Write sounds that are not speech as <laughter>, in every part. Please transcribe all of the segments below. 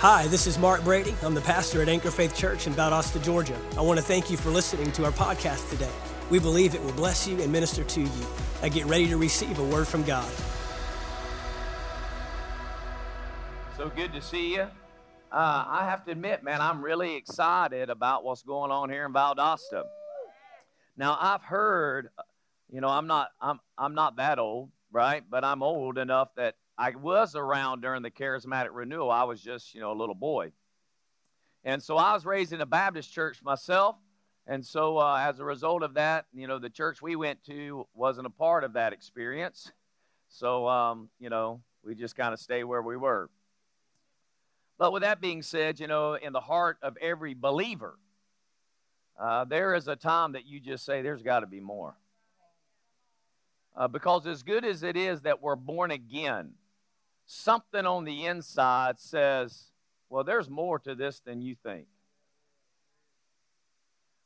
Hi, this is Mark Brady. I'm the pastor at Anchor Faith Church in Valdosta, Georgia. I want to thank you for listening to our podcast today. We believe it will bless you and minister to you. Now get ready to receive a word from God. So good to see you. Uh, I have to admit, man, I'm really excited about what's going on here in Valdosta. Now, I've heard, you know, I'm not, I'm, I'm not that old, right? But I'm old enough that I was around during the charismatic renewal. I was just, you know, a little boy. And so I was raised in a Baptist church myself. And so uh, as a result of that, you know, the church we went to wasn't a part of that experience. So, um, you know, we just kind of stay where we were. But with that being said, you know, in the heart of every believer, uh, there is a time that you just say, there's got to be more. Uh, because as good as it is that we're born again, something on the inside says, well, there's more to this than you think.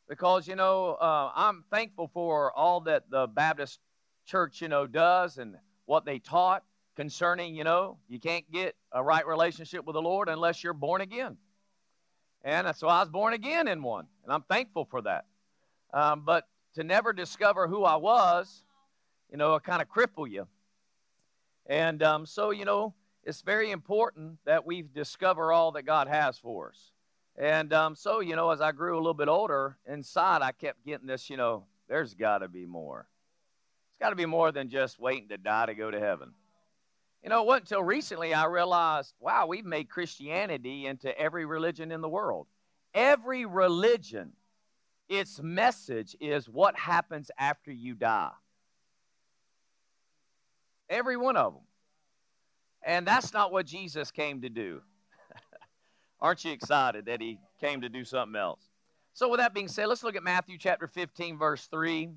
Because, you know, uh, I'm thankful for all that the Baptist church, you know, does and what they taught concerning, you know, you can't get a right relationship with the Lord unless you're born again. And so I was born again in one, and I'm thankful for that. Um, but to never discover who I was, you know, it kind of cripple you. And um, so, you know, it's very important that we discover all that God has for us. And um, so, you know, as I grew a little bit older, inside I kept getting this, you know, there's got to be more. It's got to be more than just waiting to die to go to heaven. You know, it wasn't until recently I realized, wow, we've made Christianity into every religion in the world. Every religion, its message is what happens after you die. Every one of them. And that's not what Jesus came to do. <laughs> Aren't you excited that he came to do something else? So, with that being said, let's look at Matthew chapter 15, verse 3.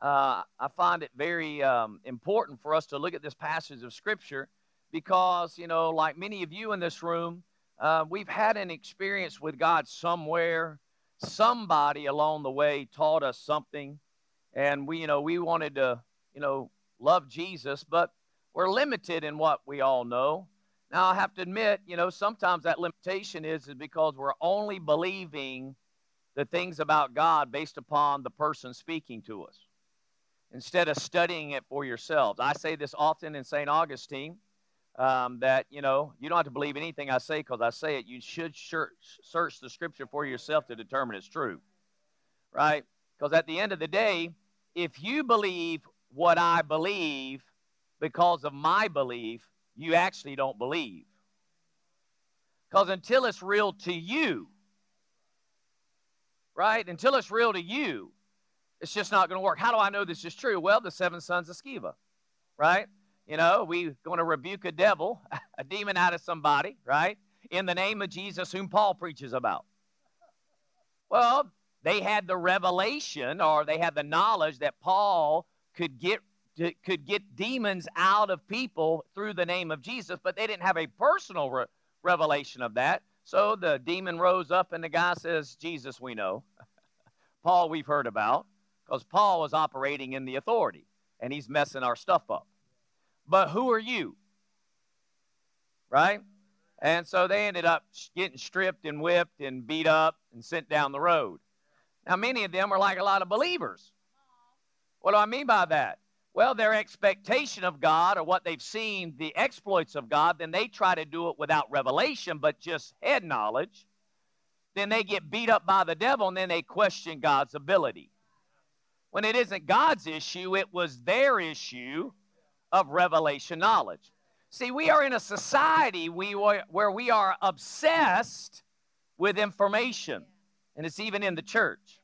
Uh, I find it very um, important for us to look at this passage of Scripture because, you know, like many of you in this room, uh, we've had an experience with God somewhere. Somebody along the way taught us something, and we, you know, we wanted to, you know, love Jesus, but we're limited in what we all know. Now, I have to admit, you know, sometimes that limitation is, is because we're only believing the things about God based upon the person speaking to us instead of studying it for yourselves. I say this often in St. Augustine um, that, you know, you don't have to believe anything I say because I say it. You should search, search the scripture for yourself to determine it's true, right? Because at the end of the day, if you believe what I believe, because of my belief, you actually don't believe. Because until it's real to you, right? Until it's real to you, it's just not going to work. How do I know this is true? Well, the seven sons of Sceva, right? You know, we're going to rebuke a devil, <laughs> a demon out of somebody, right? In the name of Jesus, whom Paul preaches about. Well, they had the revelation or they had the knowledge that Paul could get could get demons out of people through the name of Jesus, but they didn't have a personal re- revelation of that. So the demon rose up, and the guy says, Jesus, we know. <laughs> Paul, we've heard about, because Paul was operating in the authority, and he's messing our stuff up. But who are you? Right? And so they ended up getting stripped and whipped and beat up and sent down the road. Now, many of them were like a lot of believers. What do I mean by that? well, their expectation of God or what they've seen, the exploits of God, then they try to do it without revelation, but just head knowledge. Then they get beat up by the devil and then they question God's ability. When it isn't God's issue, it was their issue of revelation knowledge. See, we are in a society we, where we are obsessed with information, and it's even in the church.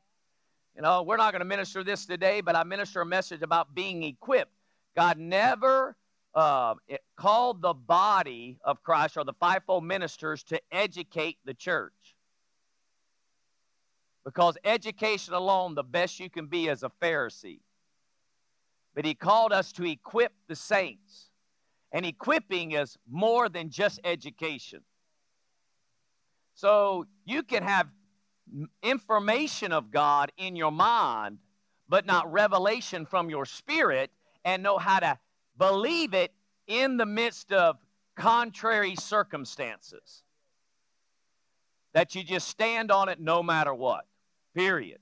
You know, we're not going to minister this today, but I minister a message about being equipped. God never uh, called the body of Christ or the fivefold ministers to educate the church. Because education alone, the best you can be as a Pharisee. But he called us to equip the saints. And equipping is more than just education. So you can have information of God in your mind, but not revelation from your spirit, and know how to believe it in the midst of contrary circumstances. that you just stand on it no matter what, period.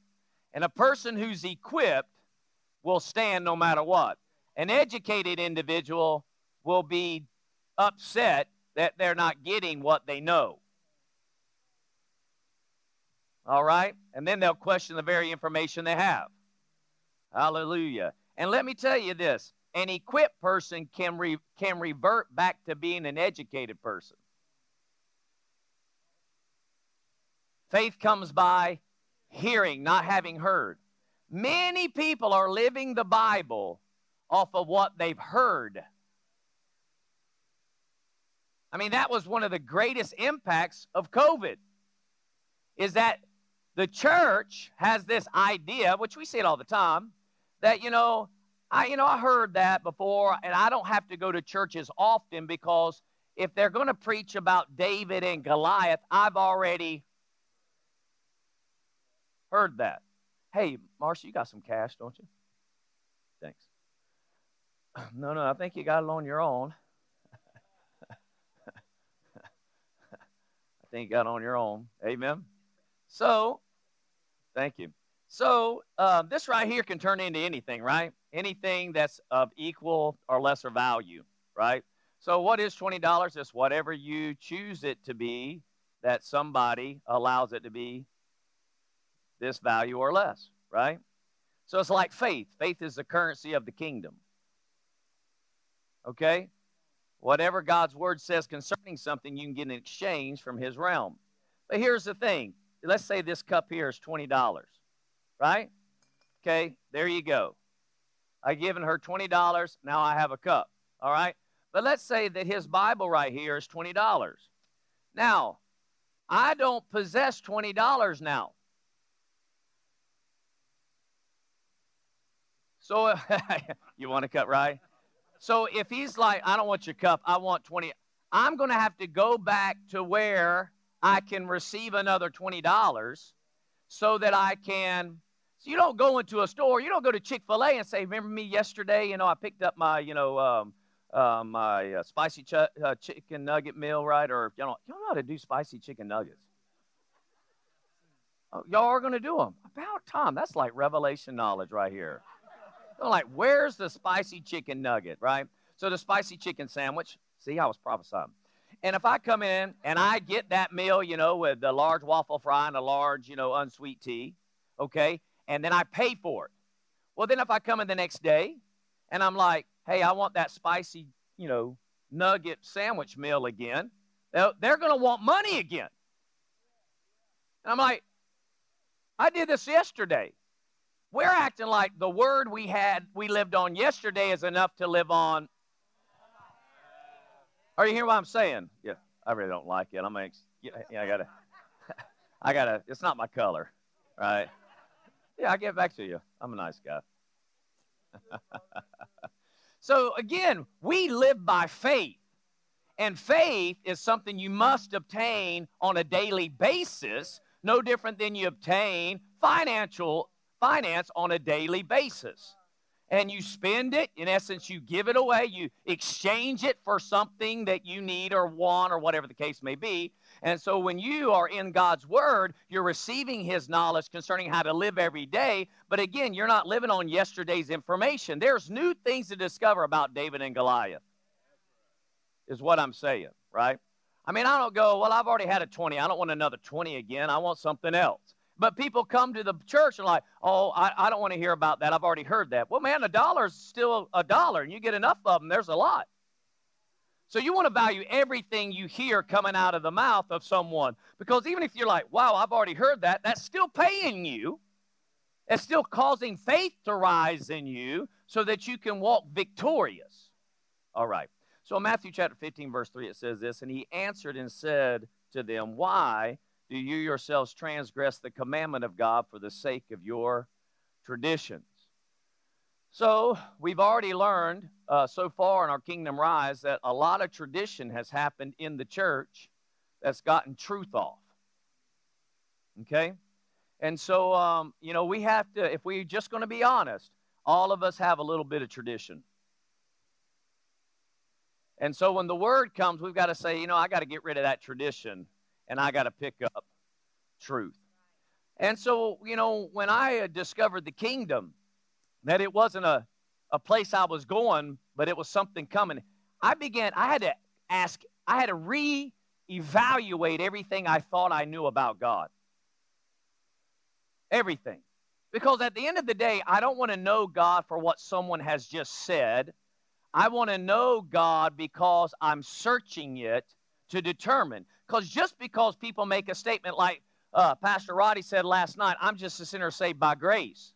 And a person who's equipped will stand no matter what. An educated individual will be upset that they're not getting what they know. All right? And then they'll question the very information they have. Hallelujah. And let me tell you this an equipped person can, re- can revert back to being an educated person. Faith comes by hearing, not having heard. Many people are living the Bible off of what they've heard. I mean, that was one of the greatest impacts of COVID. Is that the church has this idea, which we see it all the time, that you know, I you know I heard that before, and I don't have to go to churches often because if they're going to preach about David and Goliath, I've already heard that. Hey, Marcia, you got some cash, don't you? Thanks. <sighs> No, no, I think you got it on your own. <laughs> I think you got it on your own. Amen. So, thank you. So, uh, this right here can turn into anything, right? Anything that's of equal or lesser value, right? So, what is $20? It's whatever you choose it to be that somebody allows it to be this value or less, right? So it's like faith. Faith is the currency of the kingdom. Okay? Whatever God's word says concerning something, you can get in exchange from his realm. But here's the thing let's say this cup here is $20, right? Okay, there you go. I've given her $20. Now I have a cup, all right? But let's say that his Bible right here is $20. Now, I don't possess $20 now. So <laughs> you want to cut right? So if he's like, I don't want your cup, I want 20, I'm going to have to go back to where I can receive another $20 so that I can. So you don't go into a store, you don't go to Chick fil A and say, Remember me yesterday? You know, I picked up my, you know, um, uh, my uh, spicy ch- uh, chicken nugget meal, right? Or you know, you don't know how to do spicy chicken nuggets. Oh, y'all are going to do them. About time. That's like revelation knowledge right here. They're like, where's the spicy chicken nugget, right? So the spicy chicken sandwich, see, I was prophesying. And if I come in and I get that meal, you know, with the large waffle fry and a large, you know, unsweet tea, okay, and then I pay for it. Well, then if I come in the next day and I'm like, hey, I want that spicy, you know, nugget sandwich meal again, they're going to want money again. And I'm like, I did this yesterday. We're acting like the word we had, we lived on yesterday is enough to live on. Are you hearing what I'm saying? Yeah, I really don't like it. I'm gonna, yeah, I gotta, <laughs> I gotta. It's not my color, right? Yeah, I get back to you. I'm a nice guy. <laughs> so again, we live by faith. And faith is something you must obtain on a daily basis, no different than you obtain financial finance on a daily basis. And you spend it, in essence, you give it away, you exchange it for something that you need or want or whatever the case may be. And so when you are in God's Word, you're receiving His knowledge concerning how to live every day. But again, you're not living on yesterday's information. There's new things to discover about David and Goliath, is what I'm saying, right? I mean, I don't go, well, I've already had a 20. I don't want another 20 again. I want something else. But people come to the church and like, oh, I, I don't want to hear about that. I've already heard that. Well, man, a dollar is still a dollar, and you get enough of them, there's a lot. So you want to value everything you hear coming out of the mouth of someone. Because even if you're like, wow, I've already heard that, that's still paying you. It's still causing faith to rise in you so that you can walk victorious. All right. So Matthew chapter 15, verse 3, it says this, and he answered and said to them, Why do you yourselves transgress the commandment of God for the sake of your traditions? So, we've already learned uh, so far in our Kingdom Rise that a lot of tradition has happened in the church that's gotten truth off. Okay? And so, um, you know, we have to, if we're just going to be honest, all of us have a little bit of tradition. And so when the word comes, we've got to say, you know, I got to get rid of that tradition and I got to pick up truth. And so, you know, when I discovered the kingdom, that it wasn't a, a place I was going, but it was something coming, I began, I had to ask, I had to re evaluate everything I thought I knew about God. Everything. Because at the end of the day, I don't want to know God for what someone has just said. I want to know God because I'm searching it to determine. Because just because people make a statement like uh, Pastor Roddy said last night, I'm just a sinner saved by grace.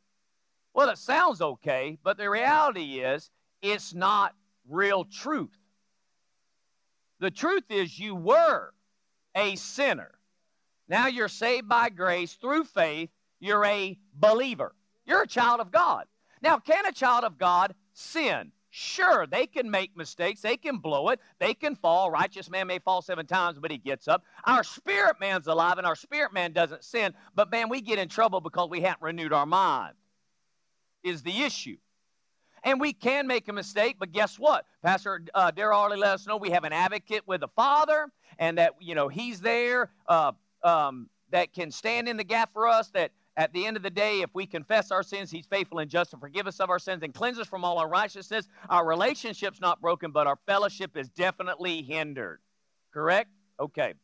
Well, it sounds okay, but the reality is it's not real truth. The truth is you were a sinner. Now you're saved by grace through faith. You're a believer. You're a child of God. Now, can a child of God sin? Sure, they can make mistakes. They can blow it. They can fall. Righteous man may fall seven times, but he gets up. Our spirit man's alive, and our spirit man doesn't sin. But man, we get in trouble because we haven't renewed our mind, is the issue. And we can make a mistake, but guess what? Pastor uh, Darrell already let us know we have an advocate with the Father, and that, you know, he's there uh, um, that can stand in the gap for us, that at the end of the day, if we confess our sins, He's faithful and just to forgive us of our sins and cleanse us from all unrighteousness. Our relationship's not broken, but our fellowship is definitely hindered. Correct? Okay.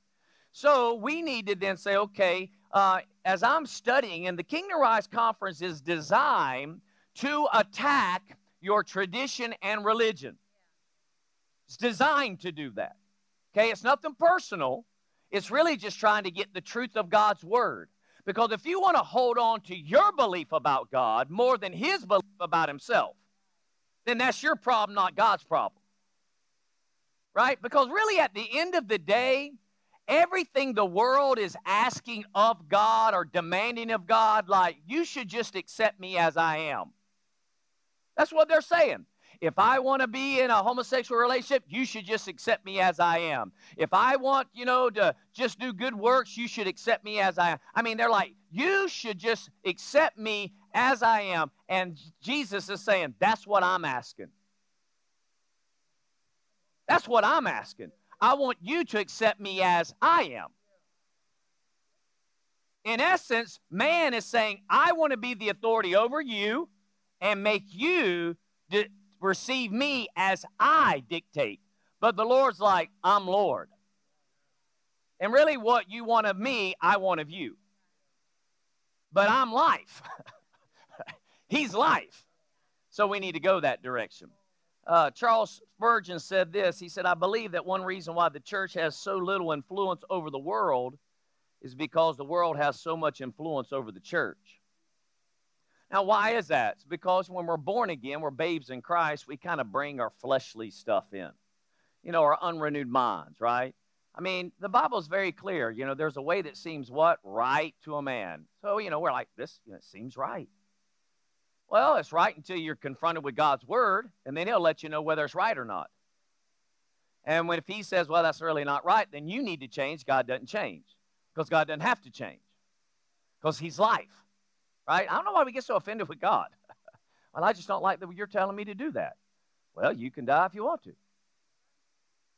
So we need to then say, okay, uh, as I'm studying, and the Kingdom Rise Conference is designed to attack your tradition and religion. It's designed to do that. Okay, it's nothing personal. It's really just trying to get the truth of God's word. Because if you want to hold on to your belief about God more than his belief about himself, then that's your problem, not God's problem. Right? Because really, at the end of the day, everything the world is asking of God or demanding of God, like, you should just accept me as I am. That's what they're saying. If I want to be in a homosexual relationship, you should just accept me as I am. If I want, you know, to just do good works, you should accept me as I am. I mean, they're like, you should just accept me as I am. And Jesus is saying, that's what I'm asking. That's what I'm asking. I want you to accept me as I am. In essence, man is saying, I want to be the authority over you and make you receive me as I dictate. But the Lord's like, I'm Lord. And really, what you want of me, I want of you. But I'm life. <laughs> He's life. So we need to go that direction. Uh, Charles Spurgeon said this. He said, I believe that one reason why the church has so little influence over the world is because the world has so much influence over the church. Now, why is that? It's because when we're born again, we're babes in Christ, we kind of bring our fleshly stuff in, you know, our unrenewed minds, right? I mean, the Bible is very clear. You know, there's a way that seems what? Right to a man. So, you know, we're like, this you know, seems right. Well, it's right until you're confronted with God's word, and then he'll let you know whether it's right or not. And when if he says, well, that's really not right, then you need to change, God doesn't change. Because God doesn't have to change. Because he's life. Right? I don't know why we get so offended with God. <laughs> well, I just don't like that you're telling me to do that. Well, you can die if you want to. I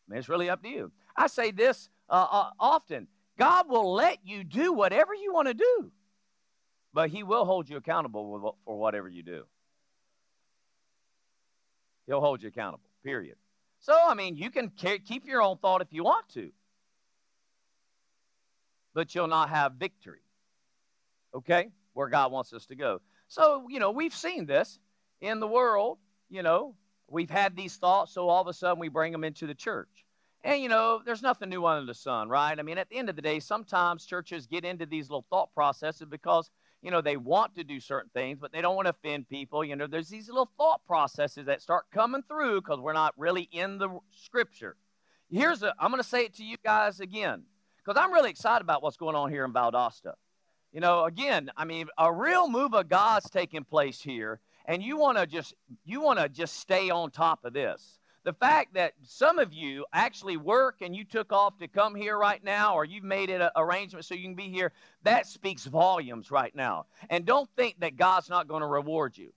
mean, it's really up to you. I say this uh, uh, often God will let you do whatever you want to do, but He will hold you accountable for whatever you do. He'll hold you accountable, period. So, I mean, you can keep your own thought if you want to, but you'll not have victory. Okay? Where God wants us to go. So, you know, we've seen this in the world. You know, we've had these thoughts, so all of a sudden we bring them into the church. And, you know, there's nothing new under the sun, right? I mean, at the end of the day, sometimes churches get into these little thought processes because, you know, they want to do certain things, but they don't want to offend people. You know, there's these little thought processes that start coming through because we're not really in the scripture. Here's a, I'm going to say it to you guys again because I'm really excited about what's going on here in Valdosta. You know, again, I mean, a real move of God's taking place here, and you want to just you want to just stay on top of this. The fact that some of you actually work and you took off to come here right now, or you've made an arrangement so you can be here, that speaks volumes right now. And don't think that God's not going to reward you.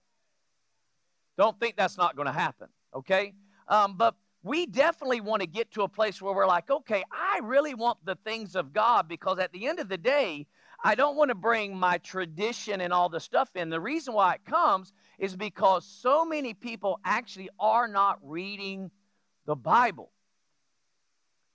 Don't think that's not going to happen. Okay, um, but we definitely want to get to a place where we're like, okay, I really want the things of God because at the end of the day, I don't want to bring my tradition and all the stuff in. The reason why it comes is because so many people actually are not reading the Bible.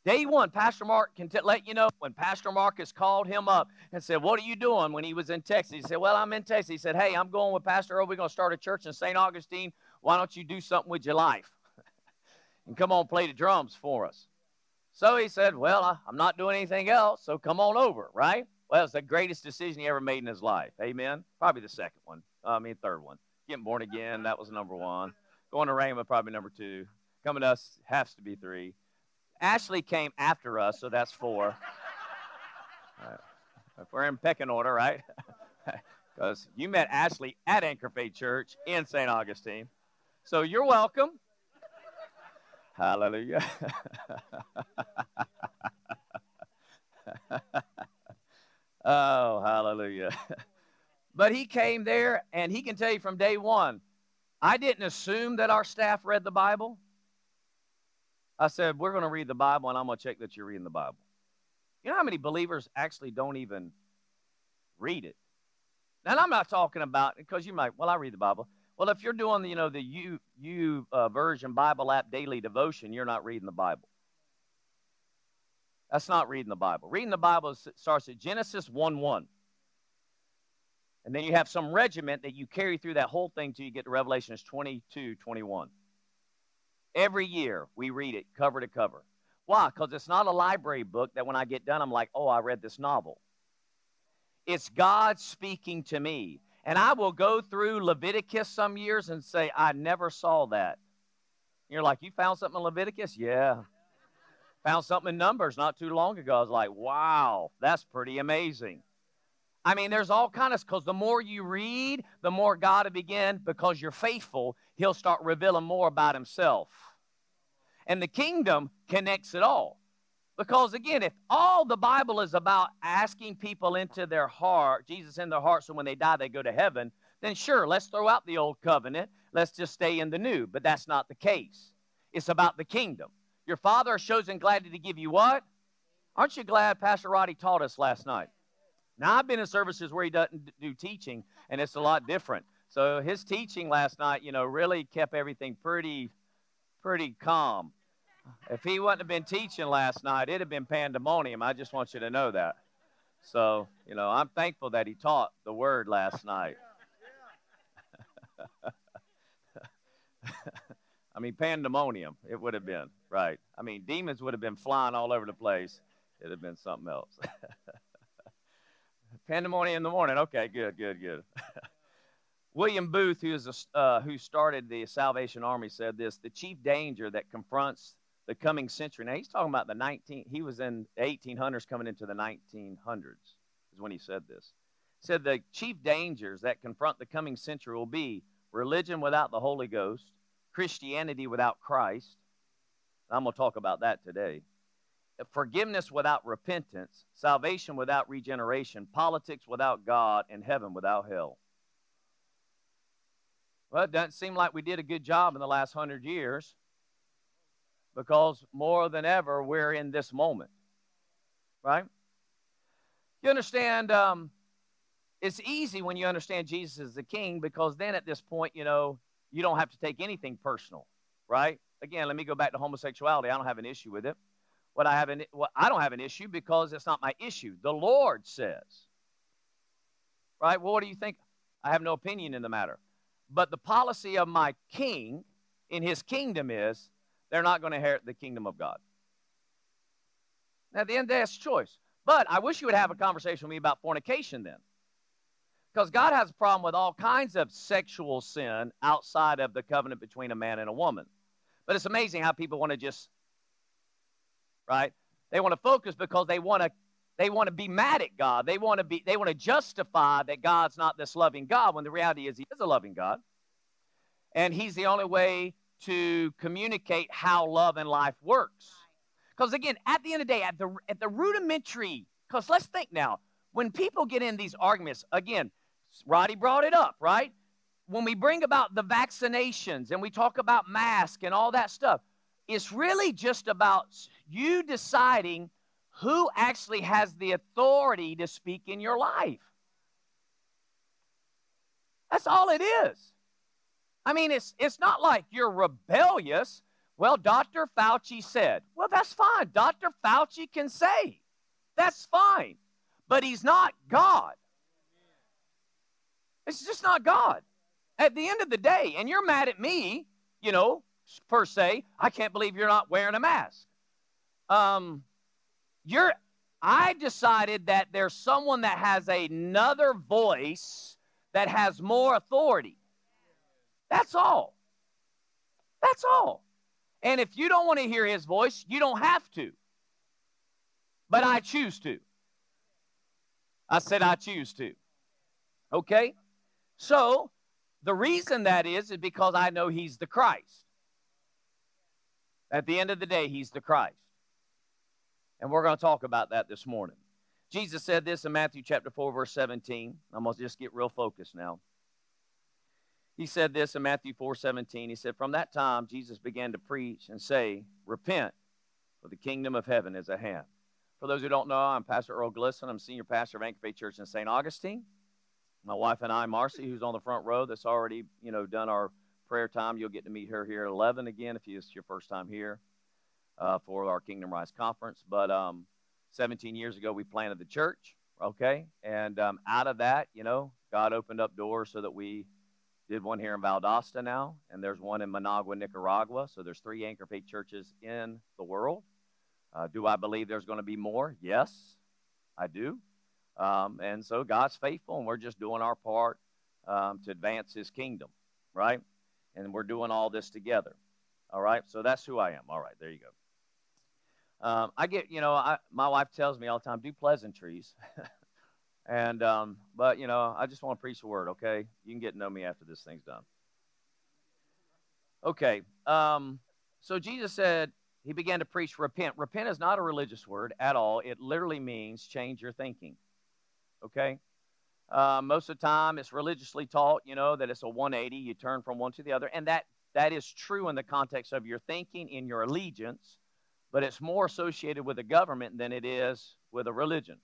Day one, Pastor Mark can t- let you know when Pastor Marcus called him up and said, What are you doing when he was in Texas? He said, Well, I'm in Texas. He said, Hey, I'm going with Pastor O. We're going to start a church in St. Augustine. Why don't you do something with your life? <laughs> and come on, play the drums for us. So he said, Well, I'm not doing anything else, so come on over, right? Well, it's the greatest decision he ever made in his life. Amen. Probably the second one. Uh, I mean, third one. Getting born again, that was number one. Going to Rhema, probably number two. Coming to us has to be three. Ashley came after us, so that's four. <laughs> Right. If we're in pecking order, right? <laughs> Because you met Ashley at Anchor Faith Church in St. Augustine. So you're welcome. Hallelujah. <laughs> oh, hallelujah. <laughs> But he came there, and he can tell you from day one, I didn't assume that our staff read the Bible. I said, We're going to read the Bible, and I'm going to check that you're reading the Bible. You know how many believers actually don't even read it? And I'm not talking about because you might, well, I read the Bible. Well, if you're doing, the, you know, the U, U uh, version Bible app daily devotion, you're not reading the Bible. That's not reading the Bible. Reading the Bible starts at Genesis 1 1. And then you have some regiment that you carry through that whole thing till you get to Revelations 22 21. Every year we read it cover to cover. Why? Because it's not a library book that when I get done, I'm like, oh, I read this novel. It's God speaking to me. And I will go through Leviticus some years and say, I never saw that. You're like, you found something in Leviticus? Yeah. Found something in Numbers not too long ago. I was like, wow, that's pretty amazing. I mean, there's all kinds of, because the more you read, the more God will begin, because you're faithful, He'll start revealing more about Himself. And the kingdom connects it all. Because again, if all the Bible is about asking people into their heart, Jesus in their heart, so when they die, they go to heaven, then sure, let's throw out the old covenant. Let's just stay in the new. But that's not the case. It's about the kingdom. Your father is chosen gladly to give you what? Aren't you glad Pastor Roddy taught us last night? Now, I've been in services where he doesn't do teaching, and it's a lot different. So his teaching last night, you know, really kept everything pretty, pretty calm. If he wouldn't have been teaching last night, it'd have been pandemonium. I just want you to know that. So, you know, I'm thankful that he taught the word last night. <laughs> I mean, pandemonium, it would have been, right? I mean, demons would have been flying all over the place. It'd have been something else. <laughs> pandemonium in the morning. Okay, good, good, good. <laughs> William Booth, who, is a, uh, who started the Salvation Army, said this The chief danger that confronts the coming century. Now, he's talking about the 19, he was in the 1800s coming into the 1900s, is when he said this. He said the chief dangers that confront the coming century will be religion without the Holy Ghost, Christianity without Christ. I'm going to talk about that today. Forgiveness without repentance, salvation without regeneration, politics without God, and heaven without hell. Well, it doesn't seem like we did a good job in the last hundred years because more than ever we're in this moment. Right? You understand, um, it's easy when you understand Jesus is the king because then at this point, you know, you don't have to take anything personal. Right? Again, let me go back to homosexuality. I don't have an issue with it. What I have an well, I don't have an issue because it's not my issue. The Lord says. Right? Well, what do you think? I have no opinion in the matter. But the policy of my king in his kingdom is they're not going to inherit the kingdom of God. Now, at the end it's choice. But I wish you would have a conversation with me about fornication then. Because God has a problem with all kinds of sexual sin outside of the covenant between a man and a woman. But it's amazing how people want to just, right? They want to focus because they want to they want to be mad at God. They want to be they want to justify that God's not this loving God when the reality is he is a loving God. And he's the only way to communicate how love and life works. Because again, at the end of the day, at the at the rudimentary, because let's think now, when people get in these arguments, again, Roddy brought it up, right? When we bring about the vaccinations and we talk about masks and all that stuff, it's really just about you deciding who actually has the authority to speak in your life? That's all it is. I mean, it's, it's not like you're rebellious. Well, Dr. Fauci said, well, that's fine. Dr. Fauci can say, that's fine. But he's not God. It's just not God. At the end of the day, and you're mad at me, you know, per se, I can't believe you're not wearing a mask. Um, you're, I decided that there's someone that has another voice that has more authority. That's all. That's all. And if you don't want to hear his voice, you don't have to. But I choose to. I said I choose to. Okay? So, the reason that is is because I know he's the Christ. At the end of the day, he's the Christ. And we're going to talk about that this morning. Jesus said this in Matthew chapter 4, verse 17. I'm going to just get real focused now. He said this in Matthew 4, 17. He said, From that time, Jesus began to preach and say, Repent, for the kingdom of heaven is at hand. For those who don't know, I'm Pastor Earl Glisson. I'm senior pastor of Anchor Faith Church in St. Augustine. My wife and I, Marcy, who's on the front row, that's already, you know, done our prayer time. You'll get to meet her here at 11 again if it's your first time here uh, for our Kingdom Rise conference. But um, 17 years ago, we planted the church, okay? And um, out of that, you know, God opened up doors so that we did one here in Valdosta now, and there's one in Managua, Nicaragua. So there's three Anchor Faith churches in the world. Uh, do I believe there's going to be more? Yes, I do. Um, and so God's faithful, and we're just doing our part um, to advance His kingdom, right? And we're doing all this together. All right, so that's who I am. All right, there you go. Um, I get, you know, I, my wife tells me all the time, do pleasantries. <laughs> and, um, but, you know, I just want to preach the word, okay? You can get to know me after this thing's done. Okay, um, so Jesus said, he began to preach repent. Repent is not a religious word at all. It literally means change your thinking okay? Uh, most of the time, it's religiously taught, you know, that it's a 180. You turn from one to the other. And that, that is true in the context of your thinking, in your allegiance, but it's more associated with a government than it is with a religion.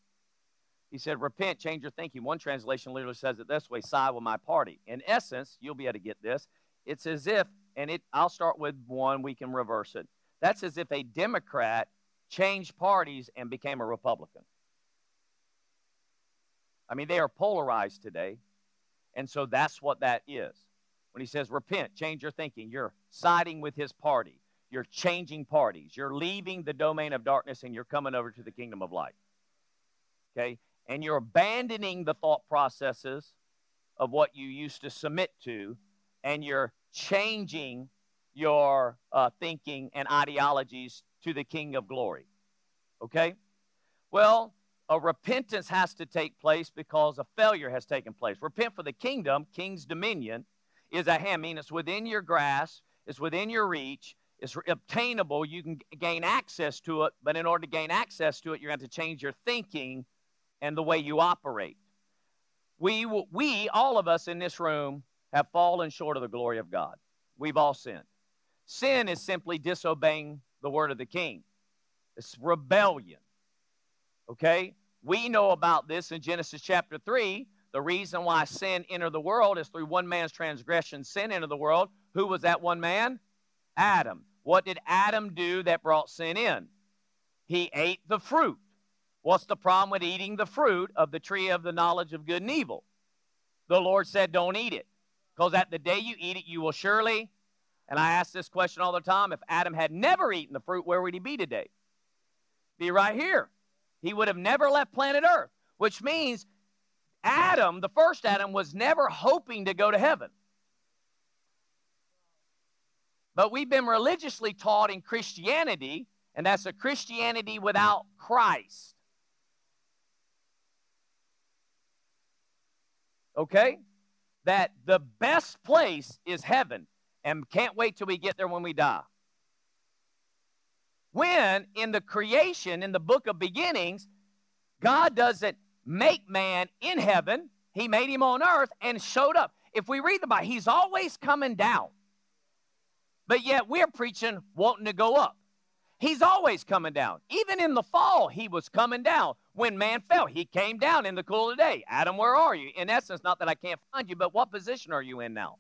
He said, Repent, change your thinking. One translation literally says it this way side with my party. In essence, you'll be able to get this. It's as if, and it, I'll start with one, we can reverse it. That's as if a Democrat changed parties and became a Republican. I mean, they are polarized today. And so that's what that is. When he says repent, change your thinking, you're siding with his party. You're changing parties. You're leaving the domain of darkness and you're coming over to the kingdom of light. Okay? And you're abandoning the thought processes of what you used to submit to, and you're changing your uh, thinking and ideologies to the King of glory. Okay? Well, a repentance has to take place because a failure has taken place. Repent for the kingdom, king's dominion, is at hand. I mean, it's within your grasp, it's within your reach, it's obtainable. You can gain access to it, but in order to gain access to it, you're going to, to change your thinking and the way you operate. We, we, all of us in this room, have fallen short of the glory of God. We've all sinned. Sin is simply disobeying the word of the king, it's rebellion. Okay? We know about this in Genesis chapter 3. The reason why sin entered the world is through one man's transgression, sin entered the world. Who was that one man? Adam. What did Adam do that brought sin in? He ate the fruit. What's the problem with eating the fruit of the tree of the knowledge of good and evil? The Lord said, Don't eat it. Because at the day you eat it, you will surely. And I ask this question all the time if Adam had never eaten the fruit, where would he be today? Be right here. He would have never left planet Earth, which means Adam, the first Adam, was never hoping to go to heaven. But we've been religiously taught in Christianity, and that's a Christianity without Christ. Okay? That the best place is heaven, and can't wait till we get there when we die. When in the creation, in the book of beginnings, God doesn't make man in heaven, He made him on earth and showed up. If we read the Bible, He's always coming down. But yet we're preaching wanting to go up. He's always coming down. Even in the fall, he was coming down. When man fell, he came down in the cool of the day. Adam, where are you? In essence, not that I can't find you, but what position are you in now?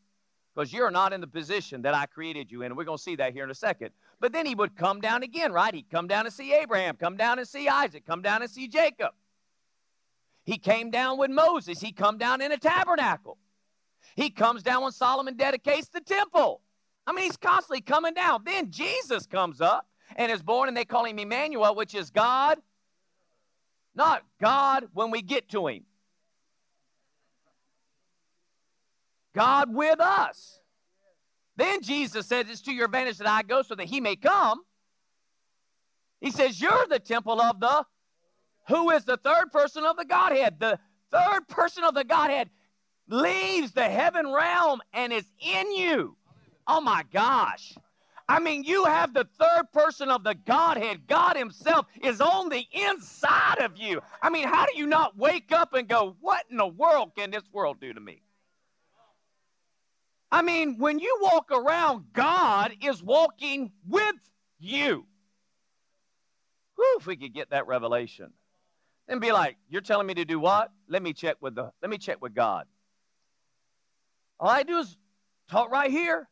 Because you're not in the position that I created you in. And we're going to see that here in a second. But then he would come down again, right? He'd come down and see Abraham, come down and see Isaac, come down and see Jacob. He came down with Moses. He come down in a tabernacle. He comes down when Solomon dedicates the temple. I mean, he's constantly coming down. Then Jesus comes up and is born, and they call him Emmanuel, which is God, not God when we get to him. God with us. Then Jesus says, It's to your advantage that I go so that he may come. He says, You're the temple of the who is the third person of the Godhead. The third person of the Godhead leaves the heaven realm and is in you. Oh my gosh. I mean, you have the third person of the Godhead. God Himself is on the inside of you. I mean, how do you not wake up and go, What in the world can this world do to me? I mean, when you walk around, God is walking with you. Whew, if we could get that revelation. And be like, You're telling me to do what? Let me check with the let me check with God. All I do is talk right here.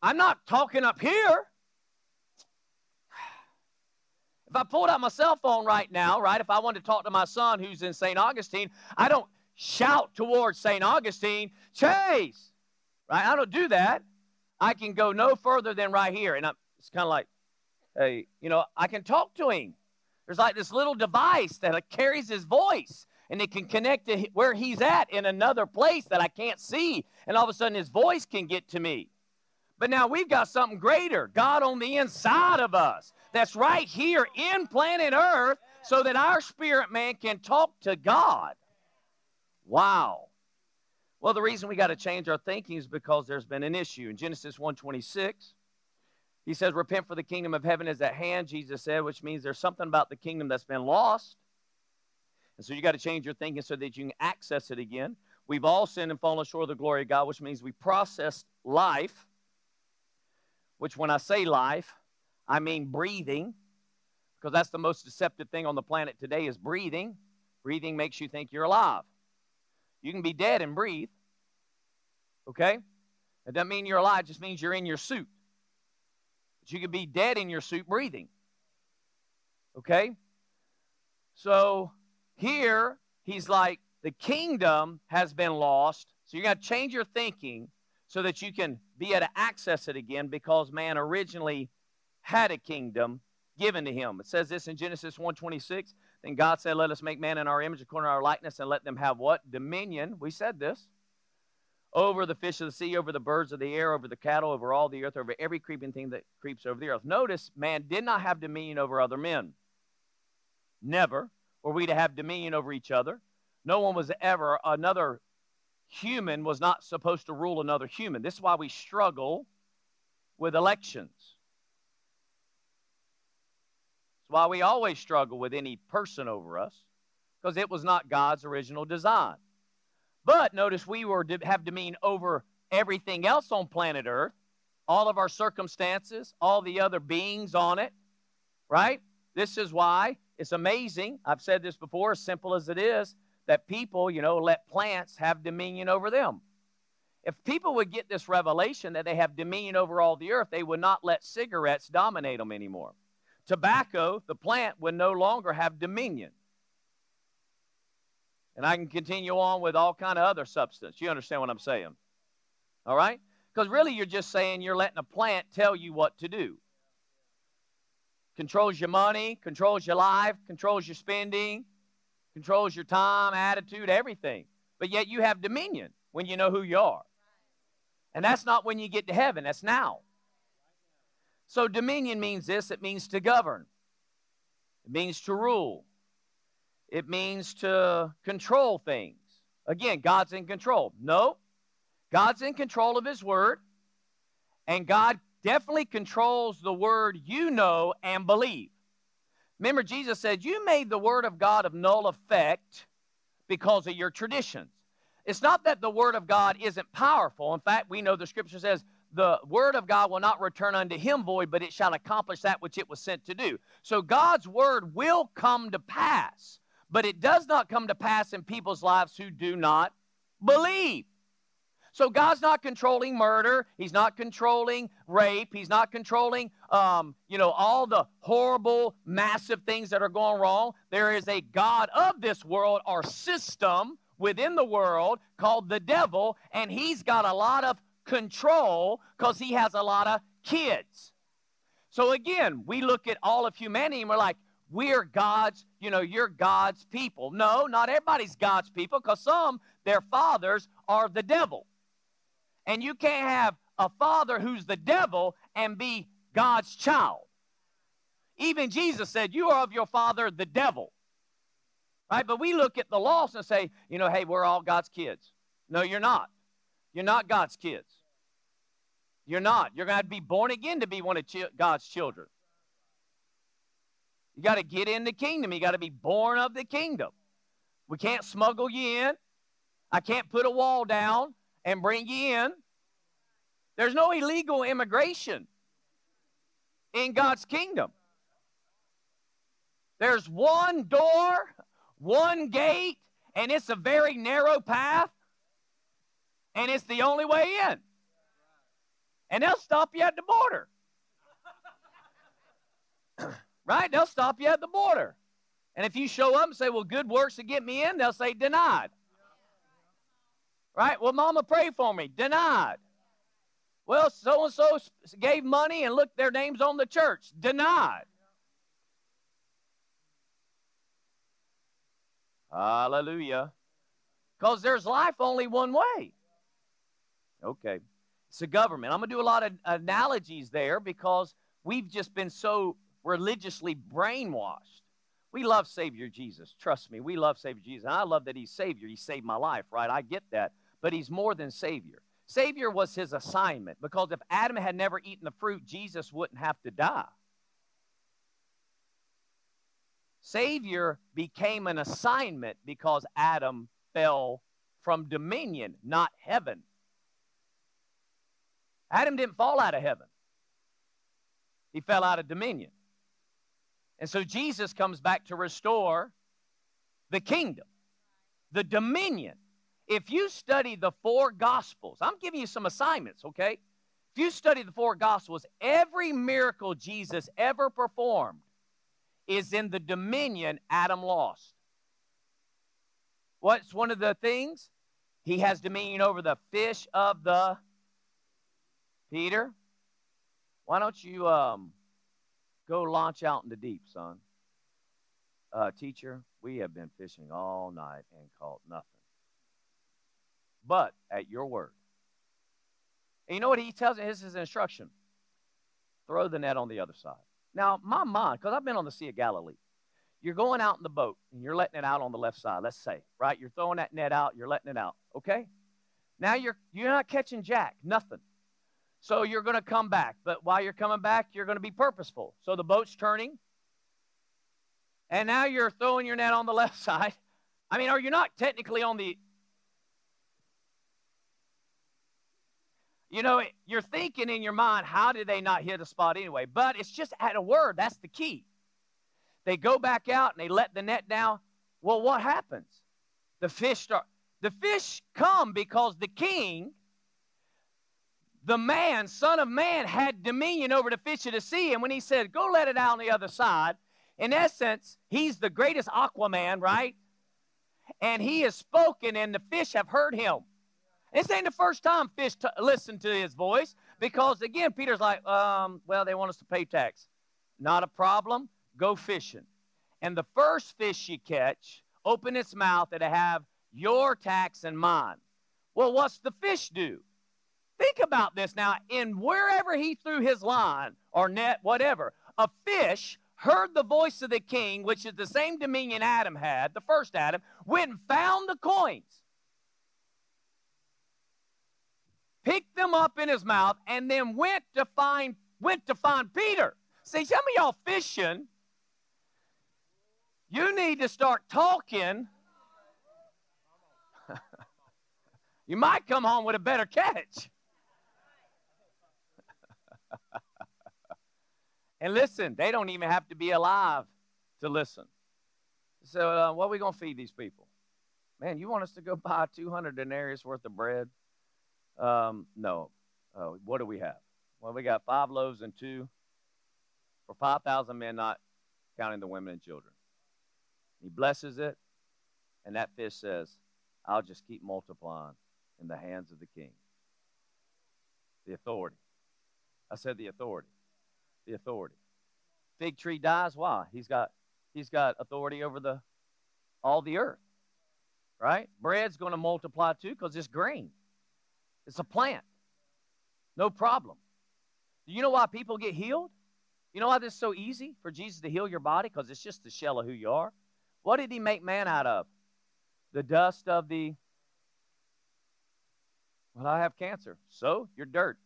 I'm not talking up here. If I pulled out my cell phone right now, right, if I wanted to talk to my son who's in St. Augustine, I don't shout towards St. Augustine, Chase, right? I don't do that. I can go no further than right here. And I'm, it's kind of like, hey, you know, I can talk to him. There's like this little device that uh, carries his voice and it can connect to where he's at in another place that I can't see. And all of a sudden his voice can get to me. But now we've got something greater God on the inside of us that's right here in planet Earth so that our spirit man can talk to God. Wow. Well, the reason we got to change our thinking is because there's been an issue. In Genesis 126, he says, Repent for the kingdom of heaven is at hand, Jesus said, which means there's something about the kingdom that's been lost. And so you got to change your thinking so that you can access it again. We've all sinned and fallen short of the glory of God, which means we processed life which when I say life, I mean breathing, because that's the most deceptive thing on the planet today is breathing. Breathing makes you think you're alive. You can be dead and breathe. Okay? It doesn't mean you're alive, it just means you're in your suit. But you can be dead in your suit breathing. Okay? So here, he's like, the kingdom has been lost. So you got to change your thinking so that you can be able to access it again because man originally had a kingdom given to him. It says this in Genesis 1:26. Then God said, "Let us make man in our image, according to our likeness, and let them have what dominion." We said this over the fish of the sea, over the birds of the air, over the cattle, over all the earth, over every creeping thing that creeps over the earth. Notice, man did not have dominion over other men. Never were we to have dominion over each other. No one was ever another human was not supposed to rule another human. This is why we struggle with elections. It's why we always struggle with any person over us, because it was not God's original design. But notice we were to have dominion over everything else on planet Earth, all of our circumstances, all the other beings on it, right? This is why it's amazing. I've said this before, as simple as it is that people, you know, let plants have dominion over them. If people would get this revelation that they have dominion over all the earth, they would not let cigarettes dominate them anymore. Tobacco, the plant, would no longer have dominion. And I can continue on with all kind of other substance. You understand what I'm saying? All right? Because really you're just saying you're letting a plant tell you what to do. Controls your money, controls your life, controls your spending, controls your time, attitude, everything. But yet you have dominion when you know who you are. And that's not when you get to heaven, that's now. So dominion means this it means to govern, it means to rule, it means to control things. Again, God's in control. No, God's in control of His Word, and God definitely controls the Word you know and believe. Remember, Jesus said, You made the Word of God of null effect because of your traditions. It's not that the Word of God isn't powerful. In fact, we know the Scripture says the word of God will not return unto him void, but it shall accomplish that which it was sent to do. So God's word will come to pass, but it does not come to pass in people's lives who do not believe. So God's not controlling murder. He's not controlling rape. He's not controlling, um, you know, all the horrible, massive things that are going wrong. There is a God of this world or system within the world called the devil, and he's got a lot of control because he has a lot of kids. So again, we look at all of humanity and we're like, we're God's, you know, you're God's people. No, not everybody's God's people because some, their fathers are the devil. And you can't have a father who's the devil and be God's child. Even Jesus said, You are of your father, the devil. Right? But we look at the lost and say, You know, hey, we're all God's kids. No, you're not. You're not God's kids. You're not. You're going to, to be born again to be one of God's children. You got to get in the kingdom. You got to be born of the kingdom. We can't smuggle you in. I can't put a wall down and bring you in. There's no illegal immigration in God's kingdom. There's one door, one gate, and it's a very narrow path, and it's the only way in. And they'll stop you at the border. <clears throat> right? They'll stop you at the border. And if you show up and say, Well, good works to get me in, they'll say, Denied. Right? Well, mama, pray for me. Denied. Well, so and so gave money and look, their name's on the church. Denied. Hallelujah. Because there's life only one way. Okay. It's a government. I'm going to do a lot of analogies there because we've just been so religiously brainwashed. We love Savior Jesus. Trust me, we love Savior Jesus. And I love that He's Savior. He saved my life, right? I get that but he's more than Savior. Savior was his assignment because if Adam had never eaten the fruit, Jesus wouldn't have to die. Savior became an assignment because Adam fell from dominion, not heaven. Adam didn't fall out of heaven, he fell out of dominion. And so Jesus comes back to restore the kingdom, the dominion if you study the four gospels, I'm giving you some assignments, okay? If you study the four gospels, every miracle Jesus ever performed is in the dominion Adam lost. What's one of the things? He has dominion over the fish of the Peter. Why don't you um, go launch out in the deep, son? Uh, teacher, we have been fishing all night and caught nothing but at your word. And you know what he tells me? This is his instruction. Throw the net on the other side. Now, my mind, because I've been on the Sea of Galilee, you're going out in the boat and you're letting it out on the left side, let's say, right? You're throwing that net out, you're letting it out, okay? Now you're you're not catching jack, nothing. So you're going to come back, but while you're coming back, you're going to be purposeful. So the boat's turning, and now you're throwing your net on the <laughs> left side. I mean, are you not technically on the You know, you're thinking in your mind, how did they not hit a spot anyway? But it's just at a word. That's the key. They go back out and they let the net down. Well, what happens? The fish start. The fish come because the king, the man, son of man, had dominion over the fish of the sea. And when he said, go let it out on the other side, in essence, he's the greatest Aquaman, right? And he has spoken, and the fish have heard him. This ain't the first time fish t- listen to his voice because, again, Peter's like, um, well, they want us to pay tax. Not a problem. Go fishing. And the first fish you catch, open its mouth and have your tax and mine. Well, what's the fish do? Think about this now. In wherever he threw his line or net, whatever, a fish heard the voice of the king, which is the same dominion Adam had, the first Adam, went and found the coins picked them up in his mouth, and then went to find went to find Peter. See, some of y'all fishing, you need to start talking. <laughs> you might come home with a better catch. And listen, they don't even have to be alive to listen. So, uh, what are we going to feed these people? Man, you want us to go <laughs> buy 200 denarius worth of bread? Um, no. Uh, what do we have? Well, we got five loaves and two for 5,000 men, not counting the women and children. He blesses it, and that fish says, I'll just keep multiplying in the hands of the king. The authority. I said the authority. The authority. Fig tree dies. Why? He's got he's got authority over the all the earth. Right? Bread's going to multiply too because it's grain. It's a plant. No problem. Do you know why people get healed? You know why this is so easy for Jesus to heal your body? Because it's just the shell of who you are. What did he make man out of? The dust of the. Well, I have cancer. So you're dirt.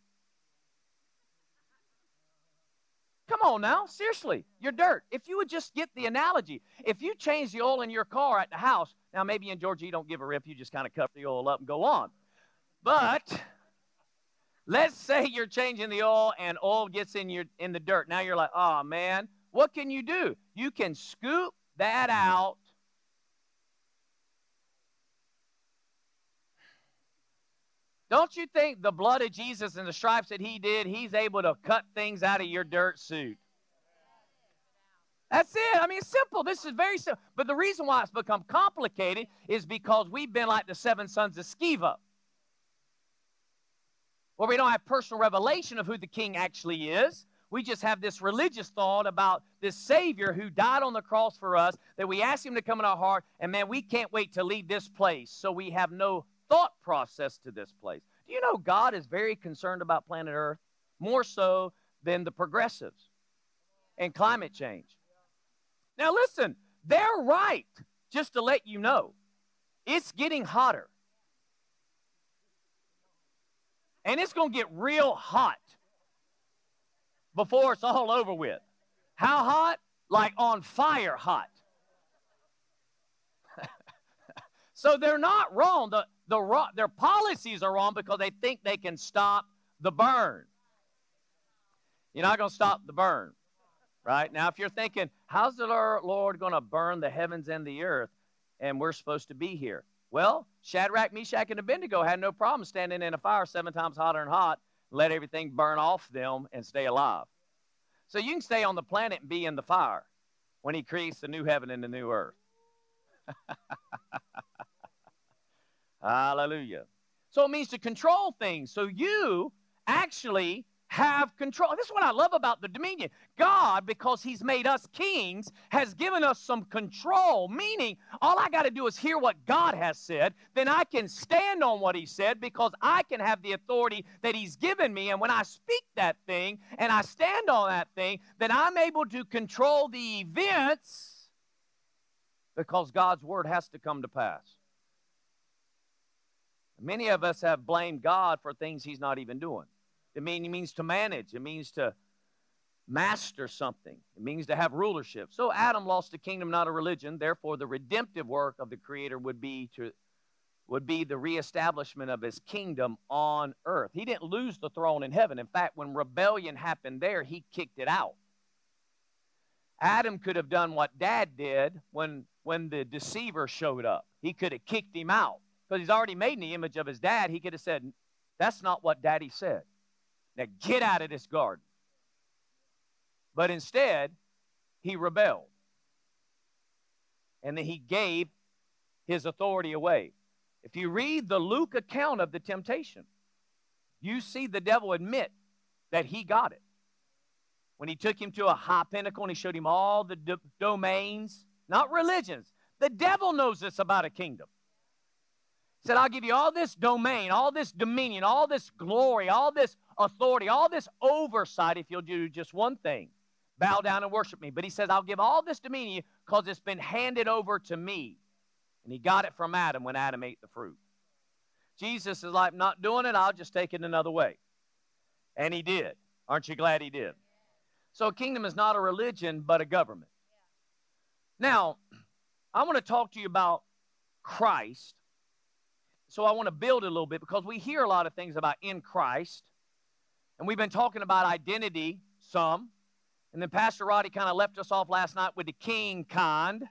Come on now, seriously, you're dirt. If you would just get the analogy, if you change the oil in your car at the house, now maybe in Georgia you don't give a rip, you just kind of cup the oil up and go on. But let's say you're changing the oil and oil gets in your in the dirt. Now you're like, oh man, what can you do? You can scoop that out. Don't you think the blood of Jesus and the stripes that he did, he's able to cut things out of your dirt suit? That's it. I mean, it's simple. This is very simple. But the reason why it's become complicated is because we've been like the seven sons of Sceva where we don't have personal revelation of who the king actually is. We just have this religious thought about this Savior who died on the cross for us, that we ask Him to come in our heart, and man, we can't wait to leave this place. So we have no thought process to this place. Do you know God is very concerned about planet Earth? More so than the progressives and climate change. Now, listen, they're right, just to let you know. It's getting hotter. And it's going to get real hot before it's all over with. How hot? Like on fire hot. <laughs> so they're not wrong. The, the, their policies are wrong because they think they can stop the burn. You're not going to stop the burn, right? Now, if you're thinking, how's the Lord going to burn the heavens and the earth, and we're supposed to be here? Well, Shadrach, Meshach, and Abednego had no problem standing in a fire seven times hotter than hot, let everything burn off them and stay alive. So you can stay on the planet and be in the fire when he creates the new heaven and the new earth. <laughs> Hallelujah. So it means to control things. So you actually have control. This is what I love about the dominion. God, because He's made us kings, has given us some control, meaning all I got to do is hear what God has said. Then I can stand on what He said because I can have the authority that He's given me. And when I speak that thing and I stand on that thing, then I'm able to control the events because God's word has to come to pass. Many of us have blamed God for things He's not even doing. It, mean, it means to manage, it means to master something, it means to have rulership. So Adam lost a kingdom, not a religion. Therefore, the redemptive work of the Creator would be to would be the reestablishment of his kingdom on earth. He didn't lose the throne in heaven. In fact, when rebellion happened there, he kicked it out. Adam could have done what dad did when, when the deceiver showed up. He could have kicked him out because he's already made in the image of his dad. He could have said, That's not what daddy said. Now get out of this garden. But instead, he rebelled. And then he gave his authority away. If you read the Luke account of the temptation, you see the devil admit that he got it. When he took him to a high pinnacle and he showed him all the domains, not religions. The devil knows this about a kingdom said, I'll give you all this domain, all this dominion, all this glory, all this authority, all this oversight if you'll do just one thing bow down and worship me. But he says, I'll give all this dominion because it's been handed over to me. And he got it from Adam when Adam ate the fruit. Jesus is like, not doing it, I'll just take it another way. And he did. Aren't you glad he did? So, a kingdom is not a religion, but a government. Now, I want to talk to you about Christ so I want to build a little bit because we hear a lot of things about in Christ. And we've been talking about identity some. And then Pastor Roddy kind of left us off last night with the king kind,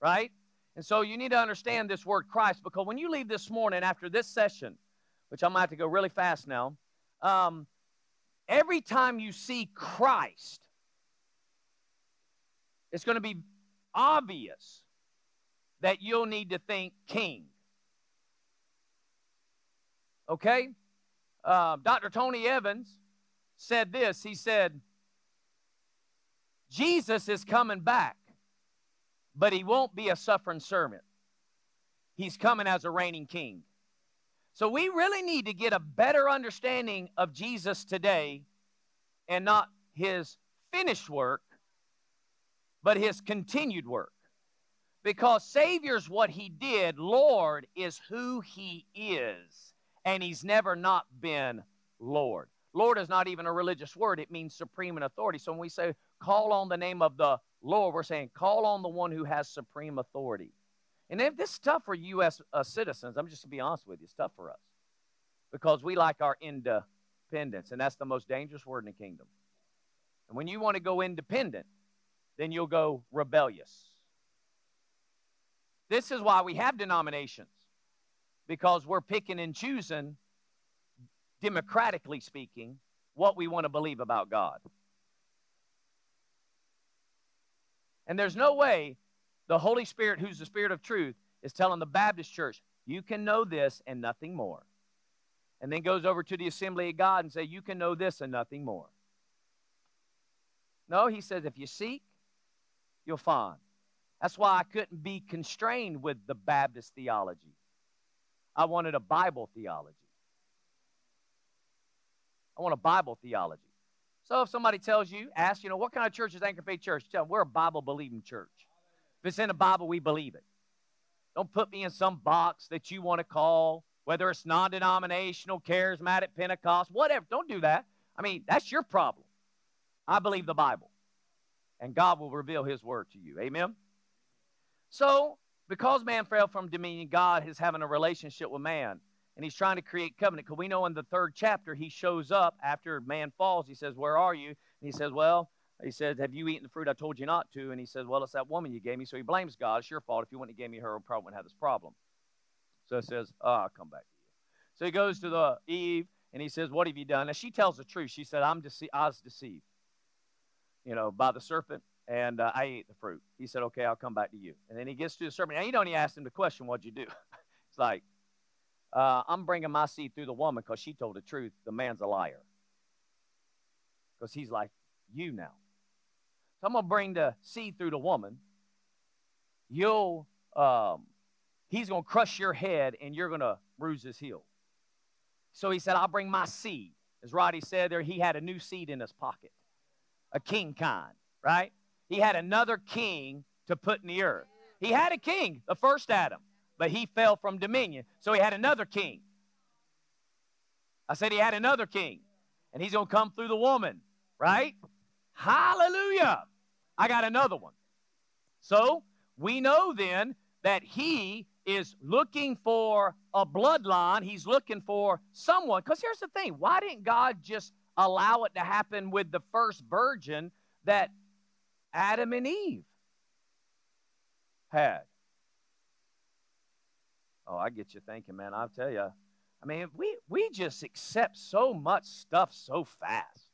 right? And so you need to understand this word Christ because when you leave this morning after this session, which I'm going to have to go really fast now, um, every time you see Christ, it's going to be obvious that you'll need to think king. Okay? Uh, Dr. Tony Evans said this. He said, Jesus is coming back, but he won't be a suffering servant. He's coming as a reigning king. So we really need to get a better understanding of Jesus today and not his finished work, but his continued work. Because Savior's what he did, Lord is who he is, and he's never not been Lord. Lord is not even a religious word, it means supreme in authority. So when we say call on the name of the Lord, we're saying call on the one who has supreme authority. And if this is tough for U.S. Uh, citizens, I'm just to be honest with you, it's tough for us because we like our independence, and that's the most dangerous word in the kingdom. And when you want to go independent, then you'll go rebellious. This is why we have denominations, because we're picking and choosing, democratically speaking, what we want to believe about God. And there's no way the Holy Spirit, who's the Spirit of truth, is telling the Baptist church, you can know this and nothing more. And then goes over to the assembly of God and say, you can know this and nothing more. No, he says, if you seek, you'll find. That's why I couldn't be constrained with the Baptist theology. I wanted a Bible theology. I want a Bible theology. So if somebody tells you, ask, you know, what kind of church is Anchor Faith Church? Tell them we're a Bible believing church. If it's in the Bible, we believe it. Don't put me in some box that you want to call, whether it's non denominational, charismatic, Pentecost, whatever. Don't do that. I mean, that's your problem. I believe the Bible, and God will reveal His word to you. Amen? So, because man fell from dominion, God is having a relationship with man. And he's trying to create covenant. Because we know in the third chapter, he shows up after man falls. He says, Where are you? And he says, Well, he says, Have you eaten the fruit I told you not to? And he says, Well, it's that woman you gave me. So he blames God. It's your fault. If you wouldn't have gave me her, we probably wouldn't have this problem. So he says, Oh, I'll come back to you. So he goes to the Eve and he says, What have you done? And she tells the truth. She said, I'm dece- I was deceived, you know, by the serpent and uh, I ate the fruit. He said, Okay, I'll come back to you. And then he gets to the serpent. Now, you don't even ask him the question, What'd you do? <laughs> it's like, uh, I'm bringing my seed through the woman because she told the truth. The man's a liar. Because he's like you now. So I'm going to bring the seed through the woman. You'll, um, he's going to crush your head and you're going to bruise his heel. So he said, I'll bring my seed. As Roddy said there, he had a new seed in his pocket, a king kind, right? He had another king to put in the earth. He had a king, the first Adam, but he fell from dominion. So he had another king. I said he had another king, and he's going to come through the woman, right? Hallelujah. I got another one. So we know then that he is looking for a bloodline. He's looking for someone. Because here's the thing why didn't God just allow it to happen with the first virgin that Adam and Eve had. Oh, I get you thinking, man. I'll tell you. I mean, we, we just accept so much stuff so fast.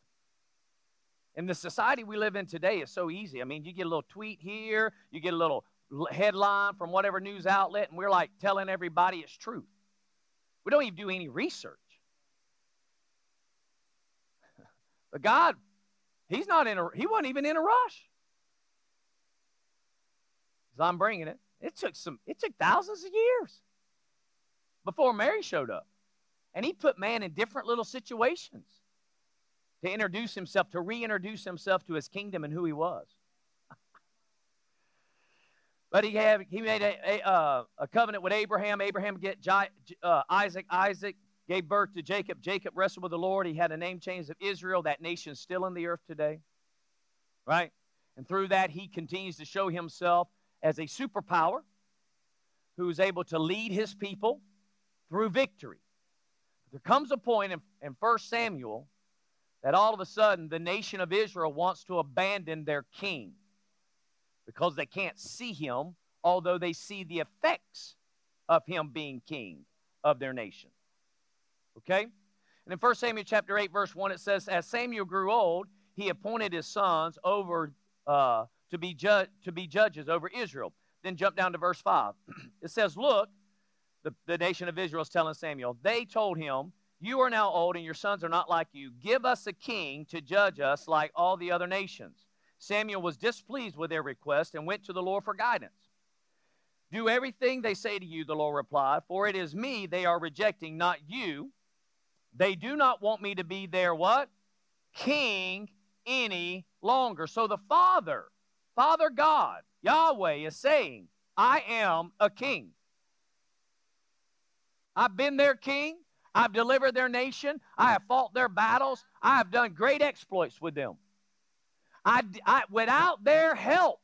In the society we live in today, is so easy. I mean, you get a little tweet here, you get a little headline from whatever news outlet, and we're like telling everybody it's truth. We don't even do any research. <laughs> but God, He's not in a, He wasn't even in a rush. Because I'm bringing it. It took some, it took thousands of years before Mary showed up. And he put man in different little situations to introduce himself, to reintroduce himself to his kingdom and who he was. <laughs> but he had he made a, a, uh, a covenant with Abraham. Abraham get uh, Isaac. Isaac gave birth to Jacob. Jacob wrestled with the Lord. He had a name change of Israel. That nation's still in the earth today, right? And through that, he continues to show himself as a superpower who is able to lead his people through victory. There comes a point in, in 1 Samuel that all of a sudden the nation of Israel wants to abandon their king because they can't see him, although they see the effects of him being king of their nation. Okay? And in 1 Samuel chapter 8, verse 1, it says, As Samuel grew old, he appointed his sons over uh, to, be ju- to be judges over Israel. Then jump down to verse 5. <clears throat> it says, Look, the, the nation of Israel is telling Samuel, they told him, You are now old, and your sons are not like you. Give us a king to judge us like all the other nations. Samuel was displeased with their request and went to the Lord for guidance. Do everything they say to you, the Lord replied, for it is me they are rejecting, not you. They do not want me to be their what? King any longer. So the Father, Father God, Yahweh is saying, I am a king. I've been their king. I've delivered their nation. I have fought their battles. I have done great exploits with them. I, I, without their help,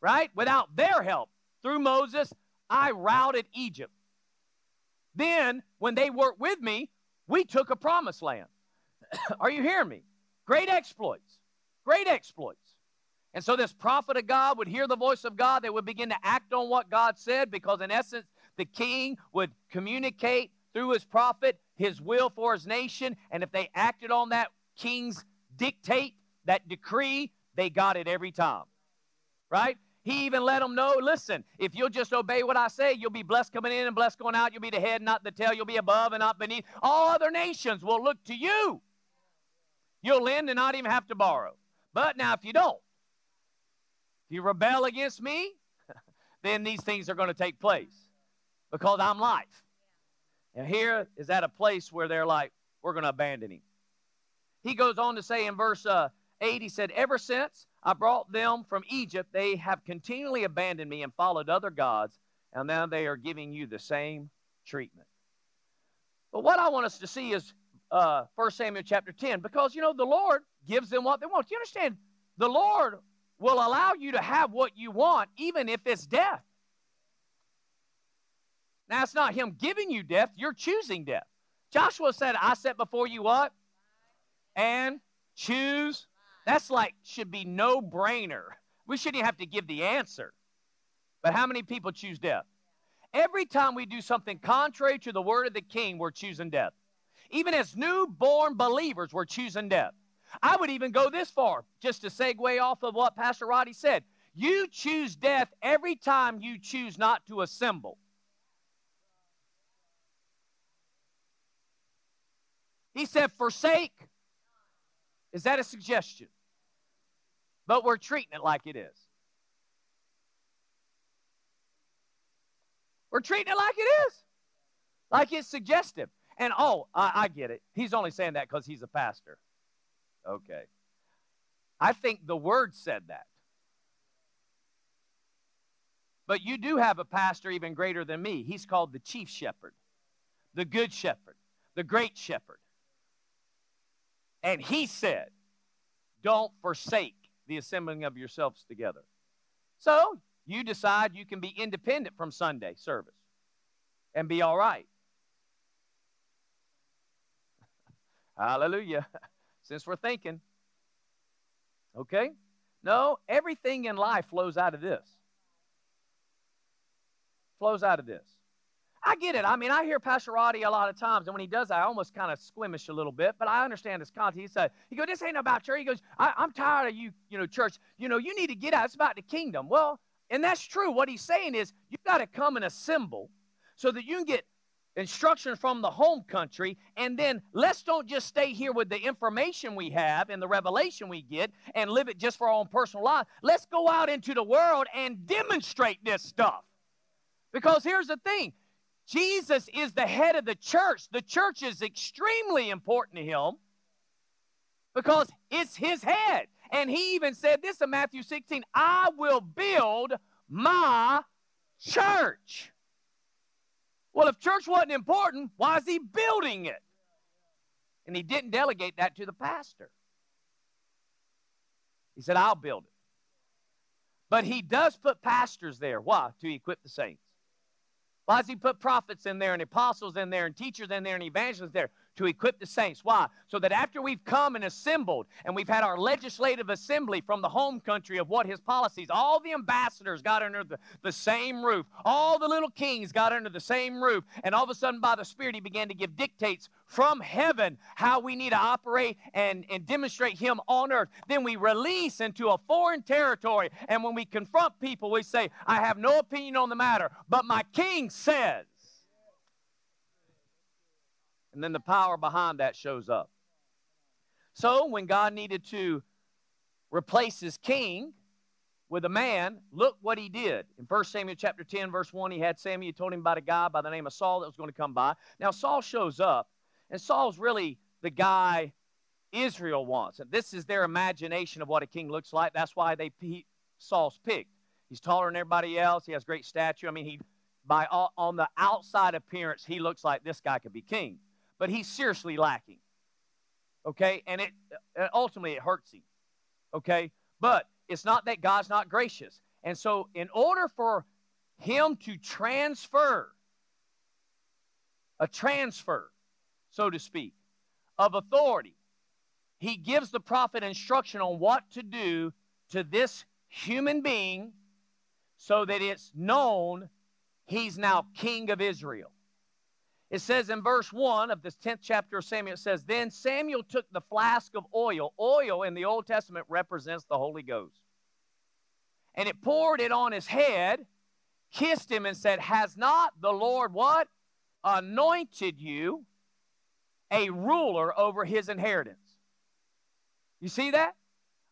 right? Without their help, through Moses, I routed Egypt. Then, when they worked with me, we took a promised land. <coughs> Are you hearing me? Great exploits. Great exploits. And so this prophet of God would hear the voice of God. They would begin to act on what God said because, in essence, the king would communicate through his prophet his will for his nation. And if they acted on that king's dictate, that decree, they got it every time. Right? He even let them know listen, if you'll just obey what I say, you'll be blessed coming in and blessed going out. You'll be the head, not the tail. You'll be above and not beneath. All other nations will look to you. You'll lend and not even have to borrow. But now, if you don't, you rebel against me, <laughs> then these things are going to take place because I'm life. And here is at a place where they're like, we're going to abandon him. He goes on to say in verse uh, 8, he said, Ever since I brought them from Egypt, they have continually abandoned me and followed other gods, and now they are giving you the same treatment. But what I want us to see is uh, 1 Samuel chapter 10, because, you know, the Lord gives them what they want. You understand? The Lord will allow you to have what you want, even if it's death. Now, it's not Him giving you death, you're choosing death. Joshua said, I set before you what? And choose that's like, should be no brainer. We shouldn't have to give the answer. But how many people choose death? Every time we do something contrary to the word of the king, we're choosing death. Even as newborn believers, we're choosing death. I would even go this far, just to segue off of what Pastor Roddy said. You choose death every time you choose not to assemble. He said, Forsake is that a suggestion? But we're treating it like it is. We're treating it like it is, like it's suggestive. And oh, I, I get it. He's only saying that because he's a pastor. Okay. I think the word said that. But you do have a pastor even greater than me. He's called the chief shepherd, the good shepherd, the great shepherd. And he said, Don't forsake the assembling of yourselves together. So you decide you can be independent from Sunday service and be all right. <laughs> Hallelujah. Since we're thinking. Okay? No, everything in life flows out of this. Flows out of this. I get it. I mean, I hear Pastor Roddy a lot of times, and when he does I almost kind of squimish a little bit, but I understand his content. He said, he goes, this ain't about church. He goes, I, am tired of you, you know, church. You know, you need to get out. It's about the kingdom. Well, and that's true. What he's saying is you've got to come and assemble so that you can get instruction from the home country, and then let's don't just stay here with the information we have and the revelation we get and live it just for our own personal life. Let's go out into the world and demonstrate this stuff. Because here's the thing Jesus is the head of the church. The church is extremely important to him because it's his head. And he even said this in Matthew 16 I will build my church. Well, if church wasn't important, why is he building it? And he didn't delegate that to the pastor. He said, I'll build it. But he does put pastors there. Why? To equip the saints. Why does he put prophets in there and apostles in there and teachers in there and evangelists there? To equip the saints. Why? So that after we've come and assembled and we've had our legislative assembly from the home country of what his policies, all the ambassadors got under the, the same roof, all the little kings got under the same roof, and all of a sudden by the Spirit he began to give dictates from heaven how we need to operate and, and demonstrate him on earth. Then we release into a foreign territory, and when we confront people, we say, I have no opinion on the matter, but my king says. And then the power behind that shows up. So when God needed to replace his king with a man, look what he did. In 1 Samuel chapter 10, verse 1, he had Samuel told him about a guy by the name of Saul that was going to come by. Now Saul shows up, and Saul's really the guy Israel wants. And this is their imagination of what a king looks like. That's why they Saul's picked. He's taller than everybody else. He has great stature. I mean, he by all, on the outside appearance, he looks like this guy could be king but he's seriously lacking. Okay? And it uh, ultimately it hurts him. Okay? But it's not that God's not gracious. And so in order for him to transfer a transfer, so to speak, of authority, he gives the prophet instruction on what to do to this human being so that it's known he's now king of Israel. It says in verse 1 of this 10th chapter of Samuel, it says, Then Samuel took the flask of oil. Oil in the Old Testament represents the Holy Ghost. And it poured it on his head, kissed him, and said, Has not the Lord what? Anointed you a ruler over his inheritance. You see that?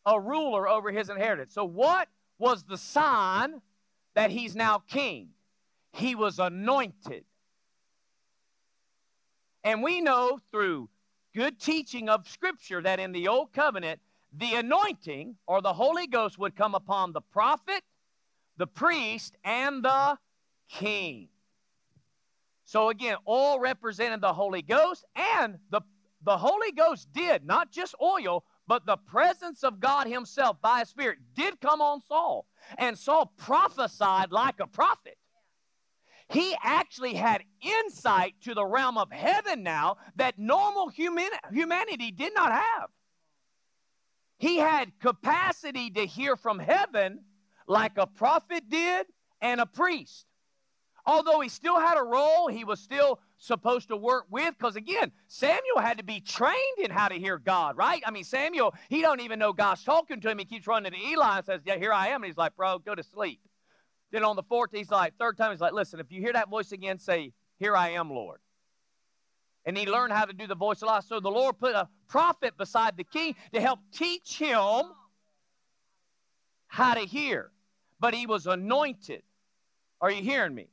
A ruler over his inheritance. So, what was the sign that he's now king? He was anointed. And we know through good teaching of Scripture that in the Old Covenant, the anointing or the Holy Ghost would come upon the prophet, the priest, and the king. So again, oil represented the Holy Ghost, and the, the Holy Ghost did, not just oil, but the presence of God Himself by His Spirit did come on Saul. And Saul prophesied like a prophet. He actually had insight to the realm of heaven now that normal human, humanity did not have. He had capacity to hear from heaven like a prophet did and a priest. Although he still had a role, he was still supposed to work with because again samuel had to be trained in how to hear god right i mean samuel he don't even know god's talking to him he keeps running to eli and says yeah here i am and he's like bro go to sleep then on the fourth, he's like, third time, he's like, listen, if you hear that voice again, say, Here I am, Lord. And he learned how to do the voice of Allah. So the Lord put a prophet beside the king to help teach him how to hear. But he was anointed. Are you hearing me?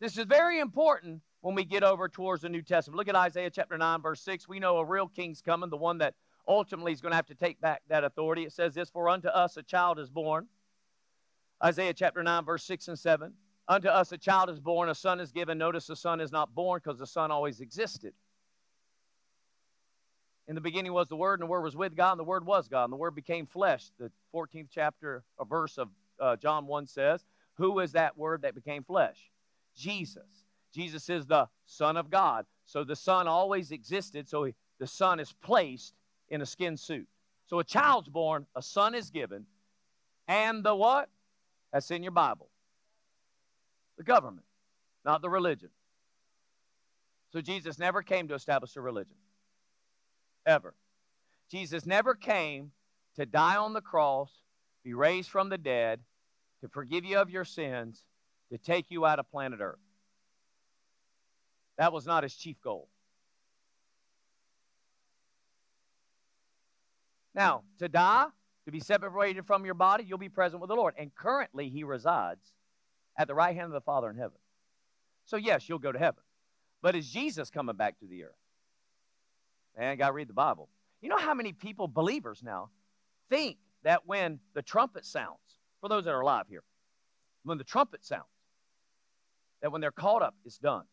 This is very important when we get over towards the New Testament. Look at Isaiah chapter 9, verse 6. We know a real king's coming, the one that ultimately is going to have to take back that authority. It says this For unto us a child is born Isaiah chapter 9, verse 6 and 7. Unto us a child is born, a son is given. Notice the son is not born because the son always existed. In the beginning was the Word, and the Word was with God, and the Word was God, and the Word became flesh. The 14th chapter, a verse of uh, John 1 says, Who is that Word that became flesh? Jesus. Jesus is the Son of God. So the Son always existed, so he, the Son is placed in a skin suit. So a child's born, a son is given, and the what? That's in your Bible. The government, not the religion. So Jesus never came to establish a religion. Ever. Jesus never came to die on the cross, be raised from the dead, to forgive you of your sins, to take you out of planet Earth. That was not his chief goal. Now, to die to be separated from your body, you'll be present with the Lord. And currently, He resides at the right hand of the Father in heaven. So, yes, you'll go to heaven. But is Jesus coming back to the earth? Man, got to read the Bible. You know how many people, believers now, think that when the trumpet sounds, for those that are alive here, when the trumpet sounds, that when they're caught up, it's done.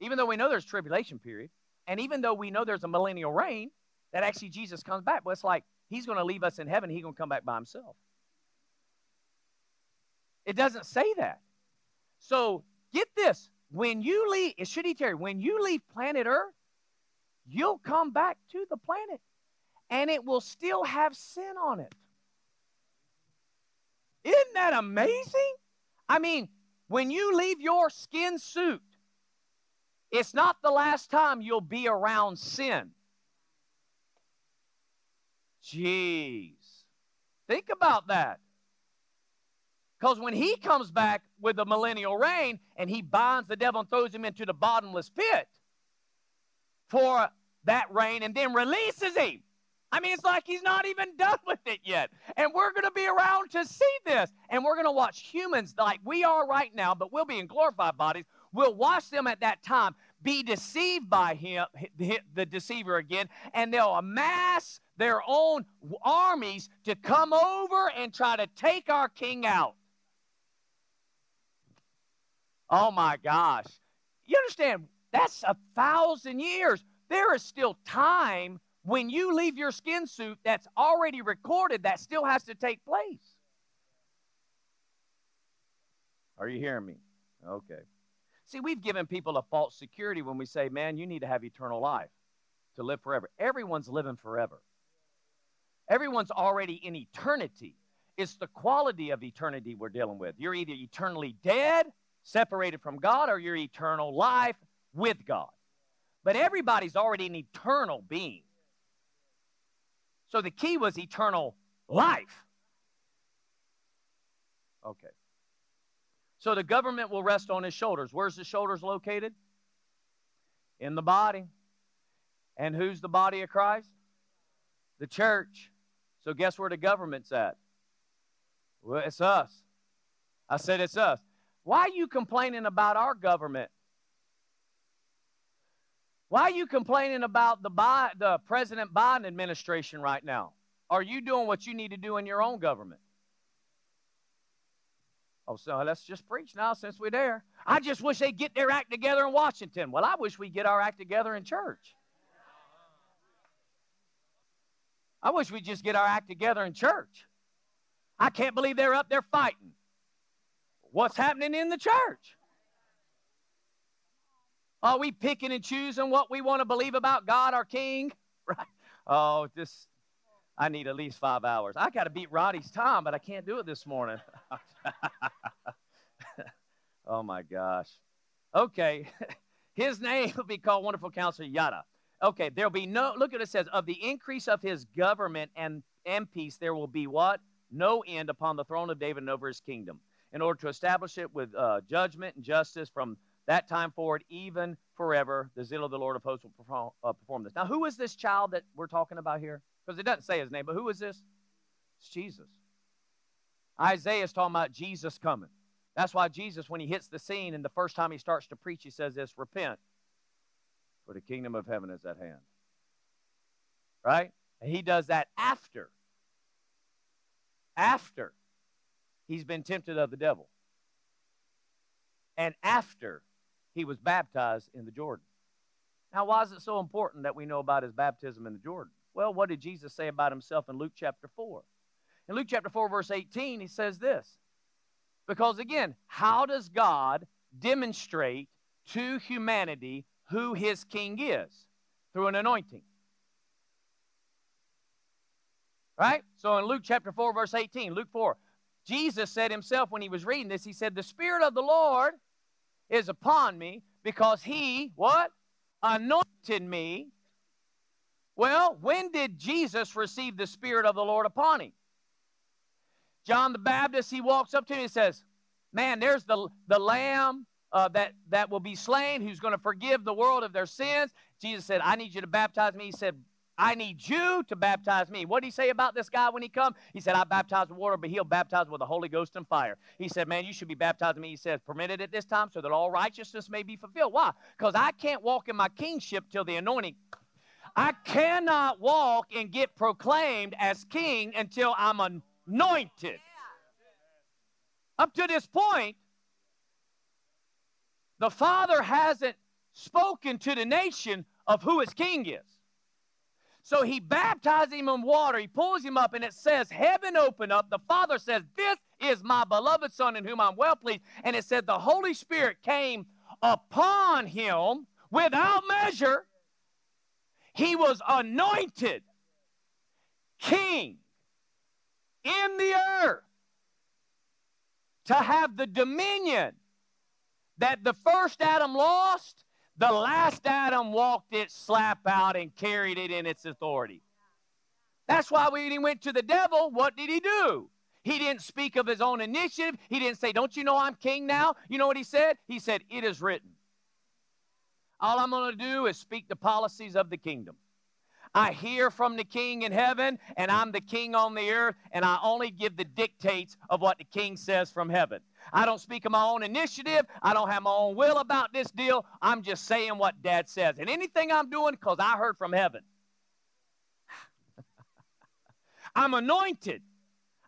Even though we know there's tribulation period, and even though we know there's a millennial reign, that actually Jesus comes back. But it's like he's going to leave us in heaven. He's going to come back by himself. It doesn't say that. So get this when you leave, it should he you, when you leave planet Earth, you'll come back to the planet and it will still have sin on it. Isn't that amazing? I mean, when you leave your skin suit, it's not the last time you'll be around sin. Jeez. Think about that. Because when he comes back with the millennial reign and he binds the devil and throws him into the bottomless pit for that reign and then releases him. I mean, it's like he's not even done with it yet. And we're going to be around to see this. And we're going to watch humans like we are right now, but we'll be in glorified bodies. We'll watch them at that time be deceived by him, the deceiver again, and they'll amass their own armies to come over and try to take our king out. Oh my gosh. You understand? That's a thousand years. There is still time when you leave your skin suit that's already recorded that still has to take place. Are you hearing me? Okay. See, we've given people a false security when we say, man, you need to have eternal life to live forever. Everyone's living forever. Everyone's already in eternity. It's the quality of eternity we're dealing with. You're either eternally dead, separated from God, or you're eternal life with God. But everybody's already an eternal being. So the key was eternal life. Okay. So the government will rest on his shoulders. Where's the shoulders located? In the body. And who's the body of Christ? The church. So guess where the government's at? Well, it's us. I said it's us. Why are you complaining about our government? Why are you complaining about the, the President Biden administration right now? Are you doing what you need to do in your own government? Oh, so let's just preach now since we're there. I just wish they'd get their act together in Washington. Well, I wish we'd get our act together in church. I wish we'd just get our act together in church. I can't believe they're up there fighting. What's happening in the church? Are we picking and choosing what we want to believe about God, our King? <laughs> Right? Oh, this, I need at least five hours. I got to beat Roddy's time, but I can't do it this morning. <laughs> oh, my gosh. Okay. <laughs> His name will be called Wonderful Counselor Yada. Okay, there'll be no, look at it says, of the increase of his government and, and peace, there will be what? No end upon the throne of David and over his kingdom, in order to establish it with uh, judgment and justice from that time forward, even forever, the zeal of the Lord of hosts will perform, uh, perform this. Now, who is this child that we're talking about here? Because it doesn't say his name, but who is this? It's Jesus. Isaiah is talking about Jesus coming. That's why Jesus, when he hits the scene and the first time he starts to preach, he says this repent, for the kingdom of heaven is at hand. Right? And he does that after. After he's been tempted of the devil. And after he was baptized in the Jordan. Now, why is it so important that we know about his baptism in the Jordan? Well, what did Jesus say about himself in Luke chapter 4? In Luke chapter 4, verse 18, he says this. Because again, how does God demonstrate to humanity who his king is? Through an anointing. Right? So in Luke chapter 4, verse 18, Luke 4, Jesus said himself when he was reading this, he said, The Spirit of the Lord is upon me because he, what? Anointed me. Well, when did Jesus receive the Spirit of the Lord upon him? John the Baptist, he walks up to him and says, Man, there's the, the lamb uh, that, that will be slain who's going to forgive the world of their sins. Jesus said, I need you to baptize me. He said, I need you to baptize me. What did he say about this guy when he come? He said, I baptize with water, but he'll baptize with the Holy Ghost and fire. He said, man, you should be baptizing me. He says, permitted at this time so that all righteousness may be fulfilled. Why? Because I can't walk in my kingship till the anointing. I cannot walk and get proclaimed as king until I'm anointed. Up to this point, the Father hasn't spoken to the nation of who his king is. So he baptizes him in water. He pulls him up, and it says, Heaven opened up. The Father says, This is my beloved Son in whom I'm well pleased. And it said, The Holy Spirit came upon him without measure. He was anointed king in the earth to have the dominion that the first Adam lost, the last Adam walked it slap out and carried it in its authority. That's why when he went to the devil, what did he do? He didn't speak of his own initiative. He didn't say, Don't you know I'm king now? You know what he said? He said, It is written. All I'm going to do is speak the policies of the kingdom. I hear from the king in heaven, and I'm the king on the earth, and I only give the dictates of what the king says from heaven. I don't speak of my own initiative. I don't have my own will about this deal. I'm just saying what dad says. And anything I'm doing, because I heard from heaven. <laughs> I'm anointed.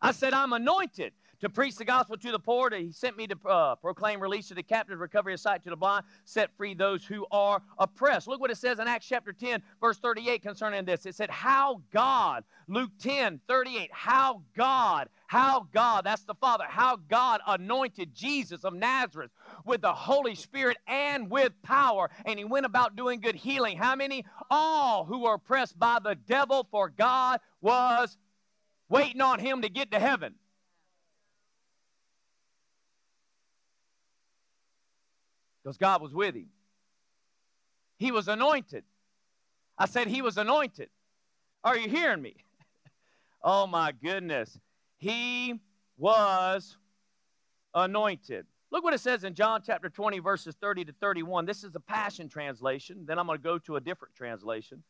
I said, I'm anointed to preach the gospel to the poor. He sent me to uh, proclaim release to the captives, recovery of sight to the blind, set free those who are oppressed. Look what it says in Acts chapter 10, verse 38 concerning this. It said, How God, Luke 10, 38, how God, how God, that's the Father, how God anointed Jesus of Nazareth with the Holy Spirit and with power. And he went about doing good healing. How many? All who were oppressed by the devil, for God was waiting on him to get to heaven. Because God was with him. He was anointed. I said he was anointed. Are you hearing me? <laughs> oh my goodness. He was anointed. Look what it says in John chapter 20, verses 30 to 31. This is a Passion translation. Then I'm going to go to a different translation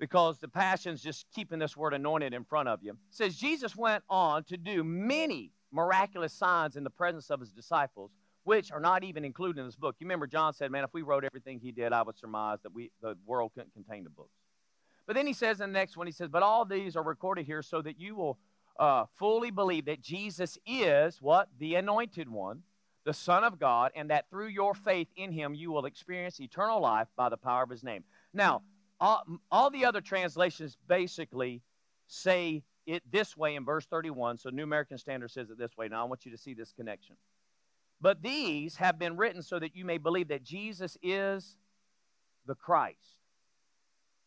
because the Passion's just keeping this word anointed in front of you. It says, Jesus went on to do many miraculous signs in the presence of his disciples which are not even included in this book. You remember John said, man, if we wrote everything he did, I would surmise that we, the world couldn't contain the books. But then he says in the next one, he says, but all these are recorded here so that you will uh, fully believe that Jesus is what? The anointed one, the Son of God, and that through your faith in him, you will experience eternal life by the power of his name. Now, all, all the other translations basically say it this way in verse 31. So New American Standard says it this way. Now, I want you to see this connection. But these have been written so that you may believe that Jesus is the Christ.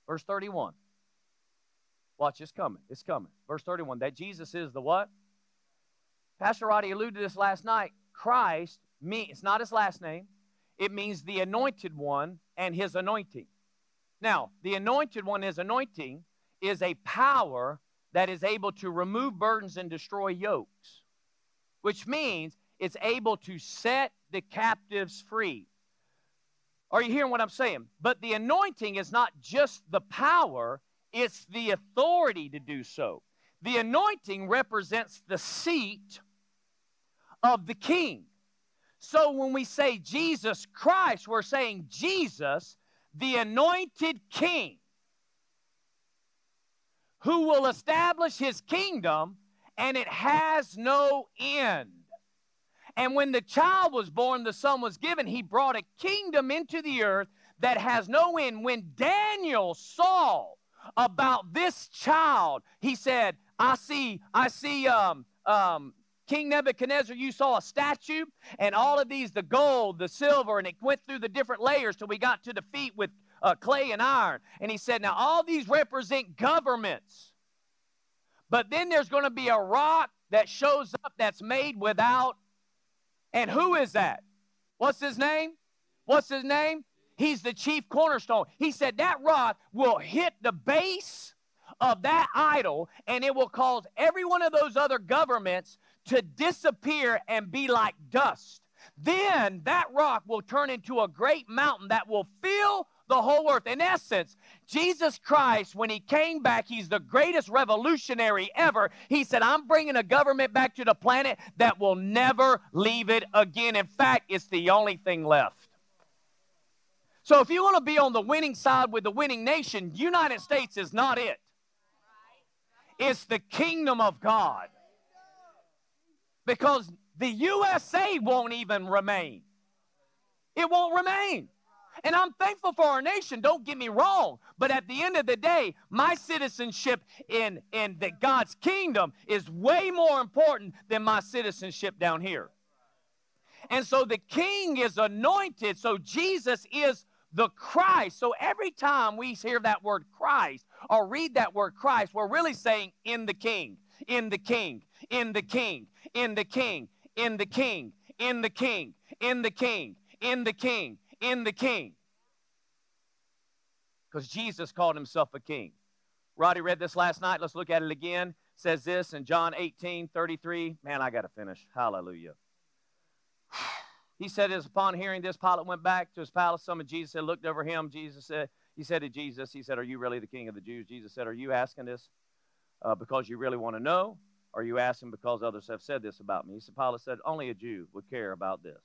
Verse 31. Watch, it's coming. It's coming. Verse 31. That Jesus is the what? Pastor Roddy alluded to this last night. Christ means, it's not his last name, it means the anointed one and his anointing. Now, the anointed one, his anointing, is a power that is able to remove burdens and destroy yokes, which means it's able to set the captives free. Are you hearing what I'm saying? But the anointing is not just the power, it's the authority to do so. The anointing represents the seat of the king. So when we say Jesus Christ, we're saying Jesus, the anointed king, who will establish his kingdom, and it has no end. And when the child was born, the son was given, he brought a kingdom into the earth that has no end. When Daniel saw about this child, he said, I see, I see um, um, King Nebuchadnezzar, you saw a statue, and all of these, the gold, the silver, and it went through the different layers till we got to the feet with uh, clay and iron. And he said, Now all these represent governments. But then there's going to be a rock that shows up that's made without and who is that? What's his name? What's his name? He's the chief cornerstone. He said that rock will hit the base of that idol and it will cause every one of those other governments to disappear and be like dust. Then that rock will turn into a great mountain that will fill the whole earth. In essence, Jesus Christ, when he came back, he's the greatest revolutionary ever. He said, I'm bringing a government back to the planet that will never leave it again. In fact, it's the only thing left. So if you want to be on the winning side with the winning nation, United States is not it. It's the kingdom of God. Because the USA won't even remain. It won't remain. And I'm thankful for our nation, don't get me wrong. But at the end of the day, my citizenship in, in the God's kingdom is way more important than my citizenship down here. And so the king is anointed. So Jesus is the Christ. So every time we hear that word Christ or read that word Christ, we're really saying in the king, in the king, in the king, in the king, in the king, in the king, in the king, in the king, in the king. Because Jesus called himself a king. Roddy read this last night. Let's look at it again. It says this in John 18 33. Man, I got to finish. Hallelujah. <sighs> He said, as upon hearing this, Pilate went back to his palace. Some of Jesus said, looked over him. Jesus said, he said to Jesus, he said, Are you really the king of the Jews? Jesus said, Are you asking this uh, because you really want to know? Or are you asking because others have said this about me? He said, Pilate said, Only a Jew would care about this.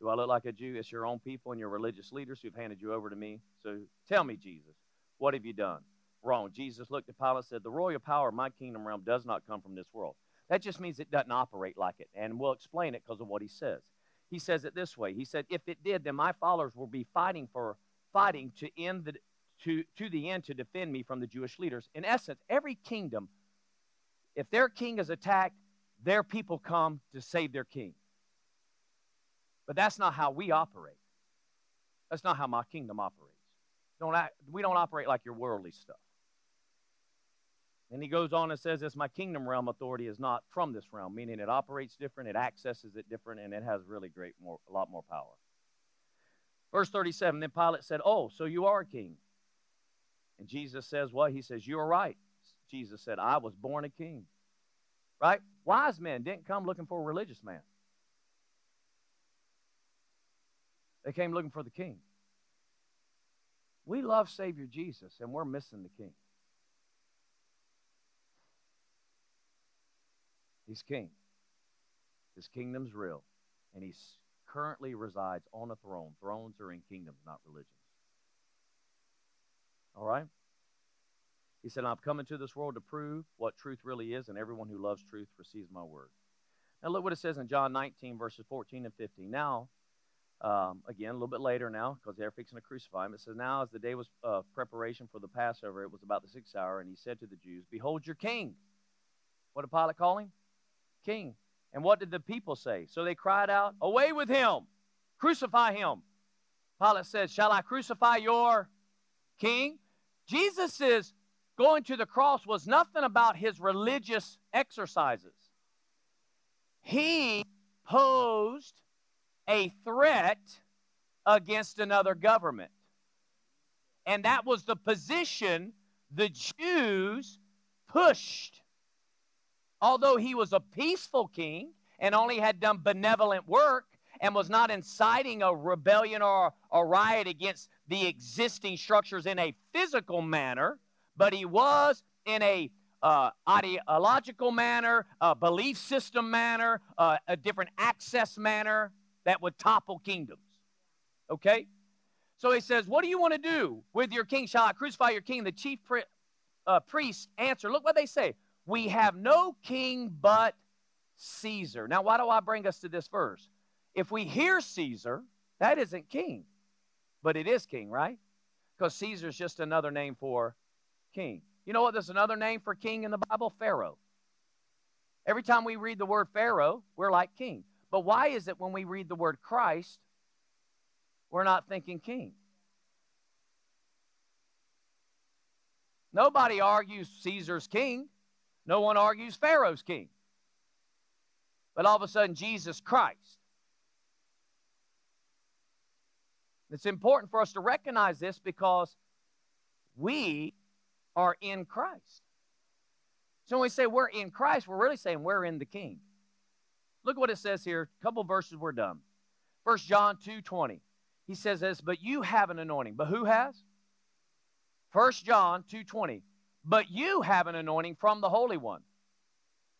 Do I look like a Jew? It's your own people and your religious leaders who've handed you over to me. So tell me, Jesus, what have you done? Wrong. Jesus looked at Pilate and said, The royal power of my kingdom realm does not come from this world. That just means it doesn't operate like it. And we'll explain it because of what he says. He says it this way. He said, If it did, then my followers will be fighting for fighting to end the to, to the end to defend me from the Jewish leaders. In essence, every kingdom, if their king is attacked, their people come to save their king. But that's not how we operate. That's not how my kingdom operates. Don't act, we don't operate like your worldly stuff. And he goes on and says this my kingdom realm authority is not from this realm, meaning it operates different, it accesses it different, and it has really great more a lot more power. Verse 37, then Pilate said, Oh, so you are a king. And Jesus says, What? He says, You are right. Jesus said, I was born a king. Right? Wise men didn't come looking for a religious man. They came looking for the king. We love Savior Jesus, and we're missing the king. He's king. His kingdom's real, and he currently resides on a throne. Thrones are in kingdoms, not religions. All right? He said, I've come into this world to prove what truth really is, and everyone who loves truth receives my word. Now, look what it says in John 19, verses 14 and 15. Now, um, again, a little bit later now, because they're fixing to crucify him. It says, Now, as the day was uh, preparation for the Passover, it was about the sixth hour, and he said to the Jews, Behold your king. What did Pilate call him? king. And what did the people say? So they cried out, Away with him! Crucify him! Pilate says, Shall I crucify your king? Jesus going to the cross was nothing about his religious exercises. He posed a threat against another government. And that was the position the Jews pushed although he was a peaceful king and only had done benevolent work and was not inciting a rebellion or a riot against the existing structures in a physical manner, but he was in a uh, ideological manner, a belief system manner, uh, a different access manner that would topple kingdoms. Okay? So he says, What do you want to do with your king? Shall I crucify your king? The chief pri- uh, priests answer. Look what they say. We have no king but Caesar. Now, why do I bring us to this verse? If we hear Caesar, that isn't king, but it is king, right? Because Caesar is just another name for king. You know what? There's another name for king in the Bible Pharaoh. Every time we read the word Pharaoh, we're like king. But why is it when we read the word Christ, we're not thinking king? Nobody argues Caesar's king. No one argues Pharaoh's king. But all of a sudden, Jesus Christ. It's important for us to recognize this because we are in Christ. So when we say we're in Christ, we're really saying we're in the King. Look at what it says here. A couple verses we're done. First John 2 20. He says this, but you have an anointing. But who has? First John 2 20 but you have an anointing from the Holy One.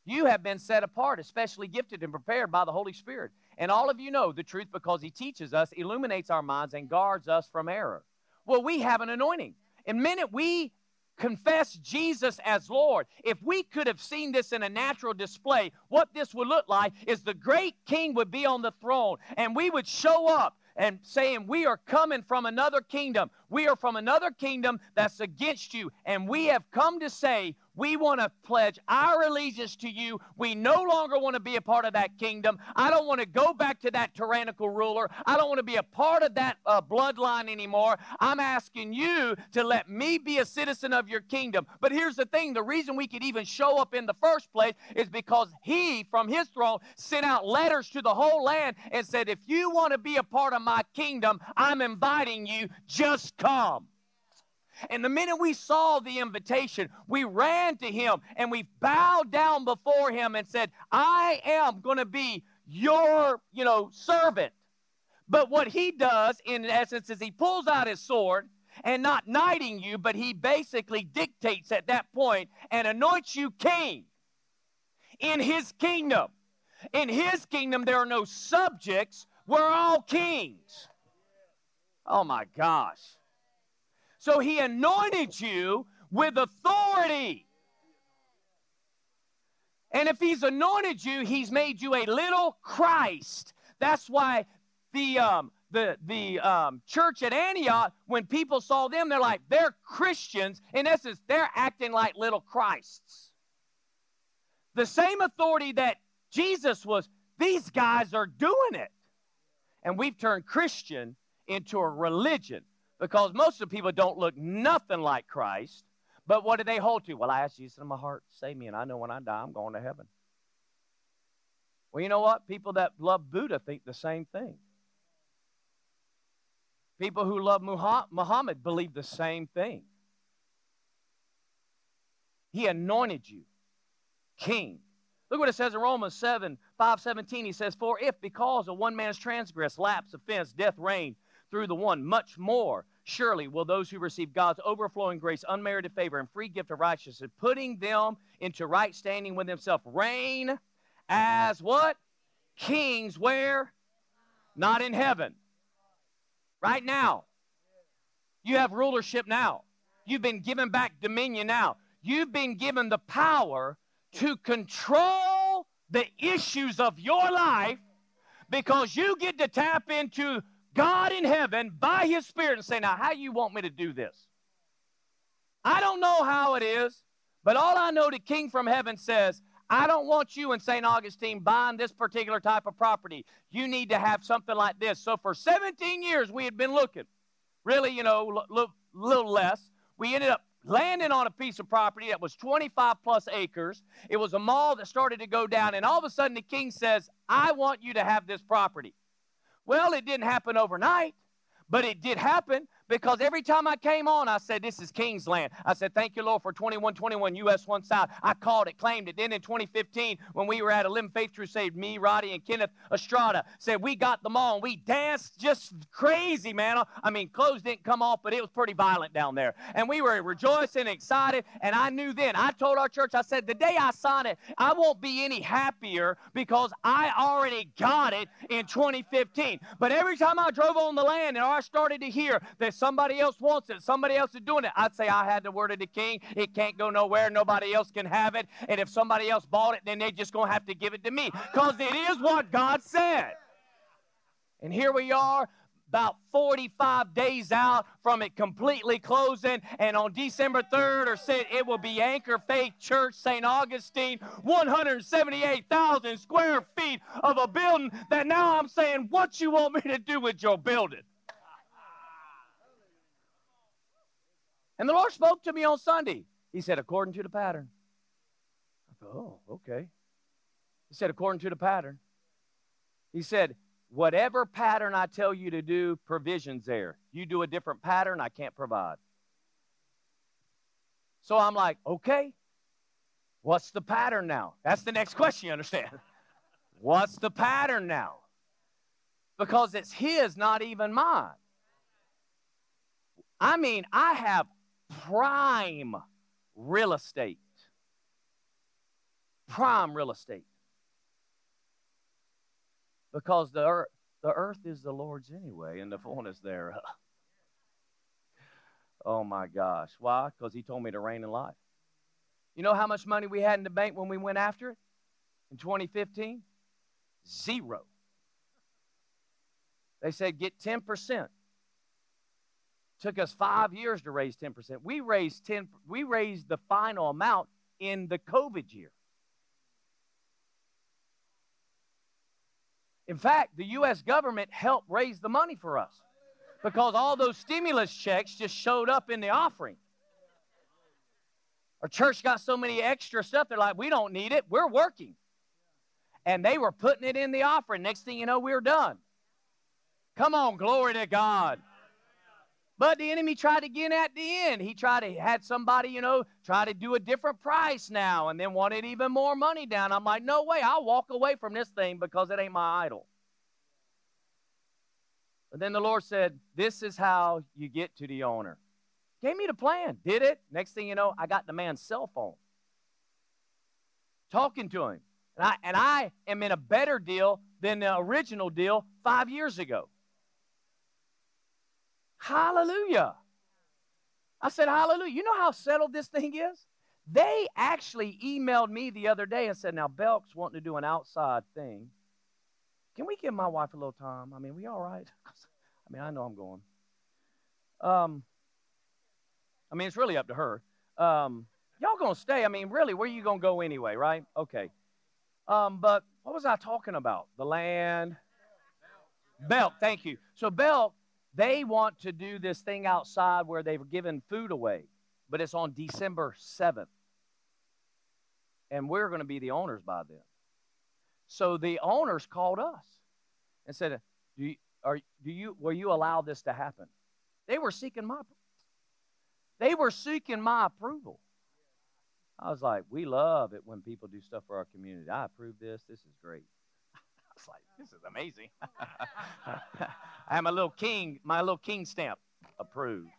You have been set apart, especially gifted and prepared by the Holy Spirit. And all of you know the truth because He teaches us, illuminates our minds, and guards us from error. Well, we have an anointing. In a minute we confess Jesus as Lord, if we could have seen this in a natural display, what this would look like is the great king would be on the throne and we would show up and saying, We are coming from another kingdom. We are from another kingdom that's against you. And we have come to say, We want to pledge our allegiance to you. We no longer want to be a part of that kingdom. I don't want to go back to that tyrannical ruler. I don't want to be a part of that uh, bloodline anymore. I'm asking you to let me be a citizen of your kingdom. But here's the thing the reason we could even show up in the first place is because he, from his throne, sent out letters to the whole land and said, If you want to be a part of my kingdom, I'm inviting you, just come. And the minute we saw the invitation, we ran to him and we bowed down before him and said, I am going to be your, you know, servant. But what he does, in essence, is he pulls out his sword and not knighting you, but he basically dictates at that point and anoints you king in his kingdom. In his kingdom, there are no subjects, we're all kings. Oh my gosh. So he anointed you with authority. And if he's anointed you, he's made you a little Christ. That's why the um, the the um, church at Antioch, when people saw them, they're like they're Christians. In essence, they're acting like little Christs. The same authority that Jesus was. These guys are doing it, and we've turned Christian into a religion because most of the people don't look nothing like Christ. But what do they hold to? Well, I ask Jesus in my heart, save me, and I know when I die, I'm going to heaven. Well, you know what? People that love Buddha think the same thing. People who love Muhammad believe the same thing. He anointed you king. Look what it says in Romans 7 5 17. He says, For if because of one man's transgress, lapse, offense, death reigned through the one, much more surely will those who receive God's overflowing grace, unmerited favor, and free gift of righteousness, putting them into right standing with Himself, reign as what? Kings where? Not in heaven. Right now. You have rulership now. You've been given back dominion now. You've been given the power to control the issues of your life because you get to tap into God in heaven by his spirit and say, Now, how you want me to do this? I don't know how it is, but all I know the king from heaven says, I don't want you in St. Augustine buying this particular type of property. You need to have something like this. So for 17 years, we had been looking. Really, you know, a little less. We ended up landing on a piece of property that was 25 plus acres. It was a mall that started to go down, and all of a sudden the king says, I want you to have this property. Well, it didn't happen overnight, but it did happen because every time I came on, I said, This is King's land. I said, Thank you, Lord, for 2121 US 1 South. I called it, claimed it. Then in 2015, when we were at a Living Faith Crusade, me, Roddy, and Kenneth Estrada said, We got them all. And we danced just crazy, man. I mean, clothes didn't come off, but it was pretty violent down there. And we were rejoicing, excited. And I knew then, I told our church, I said, The day I sign it, I won't be any happier because I already got it in 2015. But every time I drove on the land and I started to hear that somebody else wants it, somebody else is doing it. I'd say I had the word of the king. It can't go nowhere. Nobody else can have it. And if somebody else bought it, then they're just going to have to give it to me because it is what God said. And here we are, about 45 days out from it completely closing. And on December 3rd, or said it will be Anchor Faith Church, St. Augustine, 178,000 square feet of a building that now I'm saying, what you want me to do with your building? And the Lord spoke to me on Sunday. He said, according to the pattern. I thought, oh, okay. He said, according to the pattern. He said, whatever pattern I tell you to do, provision's there. You do a different pattern, I can't provide. So I'm like, okay, what's the pattern now? That's the next question, you understand? <laughs> what's the pattern now? Because it's his, not even mine. I mean, I have prime real estate. Prime real estate. Because the earth, the earth is the Lord's anyway, and the fullness thereof. <laughs> Oh my gosh. Why? Because he told me to reign in life. You know how much money we had in the bank when we went after it in 2015? Zero. They said get 10%. Took us five years to raise 10%. We raised 10, we raised the final amount in the COVID year. In fact, the U.S. government helped raise the money for us because all those stimulus checks just showed up in the offering. Our church got so many extra stuff, they're like, we don't need it, we're working. And they were putting it in the offering. Next thing you know, we we're done. Come on, glory to God. But the enemy tried again at the end. He tried to had somebody, you know, try to do a different price now and then wanted even more money down. I'm like, no way, I'll walk away from this thing because it ain't my idol. But then the Lord said, This is how you get to the owner. Gave me the plan. Did it. Next thing you know, I got the man's cell phone. Talking to him. And I, and I am in a better deal than the original deal five years ago. Hallelujah. I said, Hallelujah. You know how settled this thing is? They actually emailed me the other day and said, Now, Belk's wanting to do an outside thing. Can we give my wife a little time? I mean, we all right? <laughs> I mean, I know I'm going. Um, I mean, it's really up to her. Um, y'all gonna stay? I mean, really, where you gonna go anyway, right? Okay. Um, but what was I talking about? The land. Belk, thank you. So Belk, they want to do this thing outside where they've given food away, but it's on December 7th. And we're going to be the owners by then. So the owners called us and said, "Do you, are, do you will you allow this to happen?" They were seeking my they were seeking my approval. I was like, we love it when people do stuff for our community. I approve this. This is great. Like, this is amazing. <laughs> I have my little king, my little king stamp approved.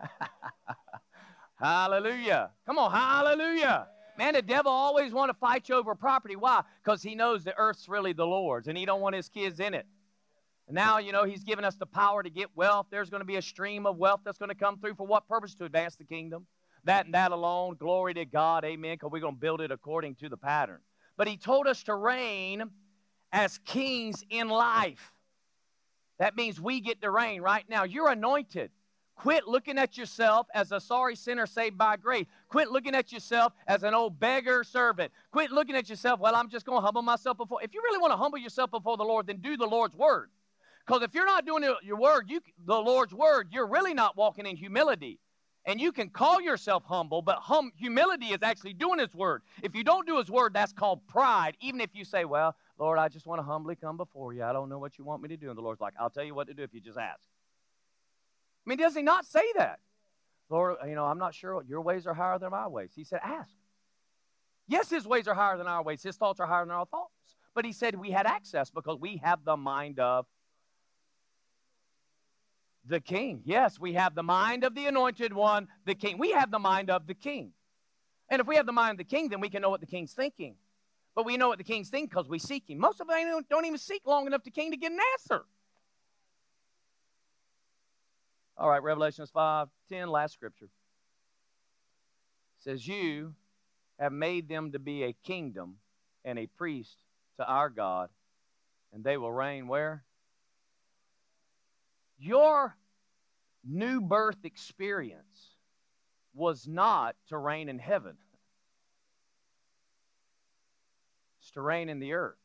<laughs> hallelujah. Come on, hallelujah. Man, the devil always want to fight you over property. Why? Because he knows the earth's really the Lord's and he don't want his kids in it. Now, you know, he's given us the power to get wealth. There's going to be a stream of wealth that's going to come through. For what purpose? To advance the kingdom. That and that alone. Glory to God. Amen. Because we're going to build it according to the pattern. But he told us to reign as kings in life. That means we get to reign right now. You're anointed. Quit looking at yourself as a sorry sinner saved by grace. Quit looking at yourself as an old beggar servant. Quit looking at yourself, well, I'm just going to humble myself before. If you really want to humble yourself before the Lord, then do the Lord's word. Because if you're not doing your word, you, the Lord's word, you're really not walking in humility. And you can call yourself humble, but hum, humility is actually doing His word. If you don't do His word, that's called pride. Even if you say, Well, Lord, I just want to humbly come before you. I don't know what you want me to do. And the Lord's like, I'll tell you what to do if you just ask. I mean, does He not say that? Lord, you know, I'm not sure. Your ways are higher than my ways. He said, Ask. Yes, His ways are higher than our ways. His thoughts are higher than our thoughts. But He said we had access because we have the mind of the king. Yes, we have the mind of the anointed one, the king. We have the mind of the king. And if we have the mind of the king, then we can know what the king's thinking. But we know what the king's thinking because we seek him. Most of us don't, don't even seek long enough to king to get an answer. All right, Revelations 5 10, last scripture. It says, You have made them to be a kingdom and a priest to our God, and they will reign where? Your new birth experience was not to reign in heaven, it's to reign in the earth.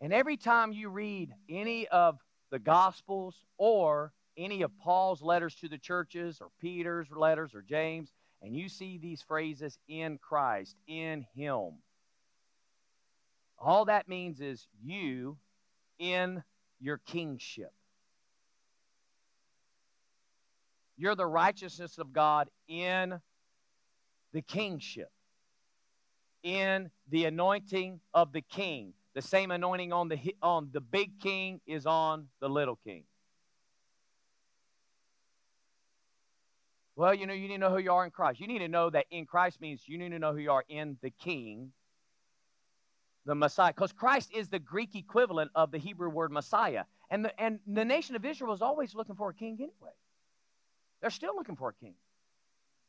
And every time you read any of the Gospels or any of Paul's letters to the churches or Peter's letters or James, and you see these phrases in Christ, in Him, all that means is you in your kingship. You're the righteousness of God in the kingship, in the anointing of the king. The same anointing on the, on the big king is on the little king. Well, you know, you need to know who you are in Christ. You need to know that in Christ means you need to know who you are in the king, the Messiah. Because Christ is the Greek equivalent of the Hebrew word Messiah. And the, and the nation of Israel was always looking for a king anyway. They're still looking for a king.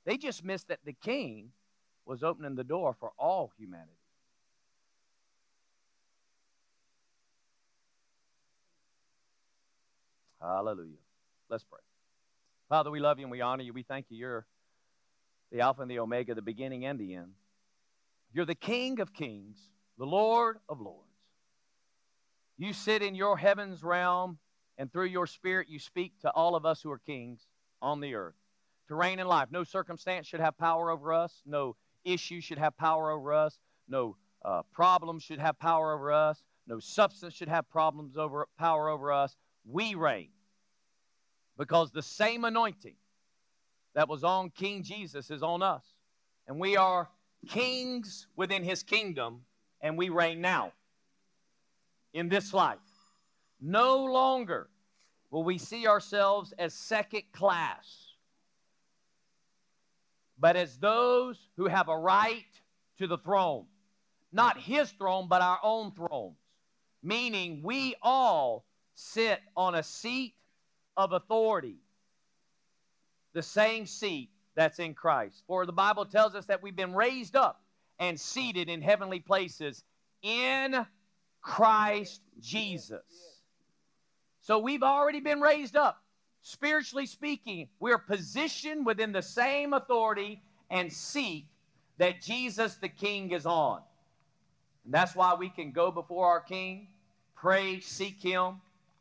They just missed that the king was opening the door for all humanity. Hallelujah. Let's pray. Father, we love you and we honor you. We thank you. You're the Alpha and the Omega, the beginning and the end. You're the King of kings, the Lord of lords. You sit in your heaven's realm, and through your spirit, you speak to all of us who are kings on the earth to reign in life. No circumstance should have power over us, no issue should have power over us, no uh, problem should have power over us, no substance should have problems over power over us. We reign because the same anointing that was on King Jesus is on us. And we are kings within his kingdom, and we reign now in this life. No longer will we see ourselves as second class, but as those who have a right to the throne. Not his throne, but our own thrones. Meaning we all sit on a seat of authority, the same seat that's in Christ. For the Bible tells us that we've been raised up and seated in heavenly places in Christ Jesus. So we've already been raised up. Spiritually speaking, we're positioned within the same authority and seat that Jesus the King is on. And that's why we can go before our King, pray, seek Him,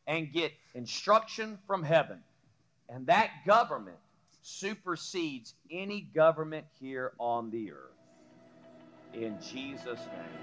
and get instruction from heaven. And that government supersedes any government here on the earth. In Jesus' name.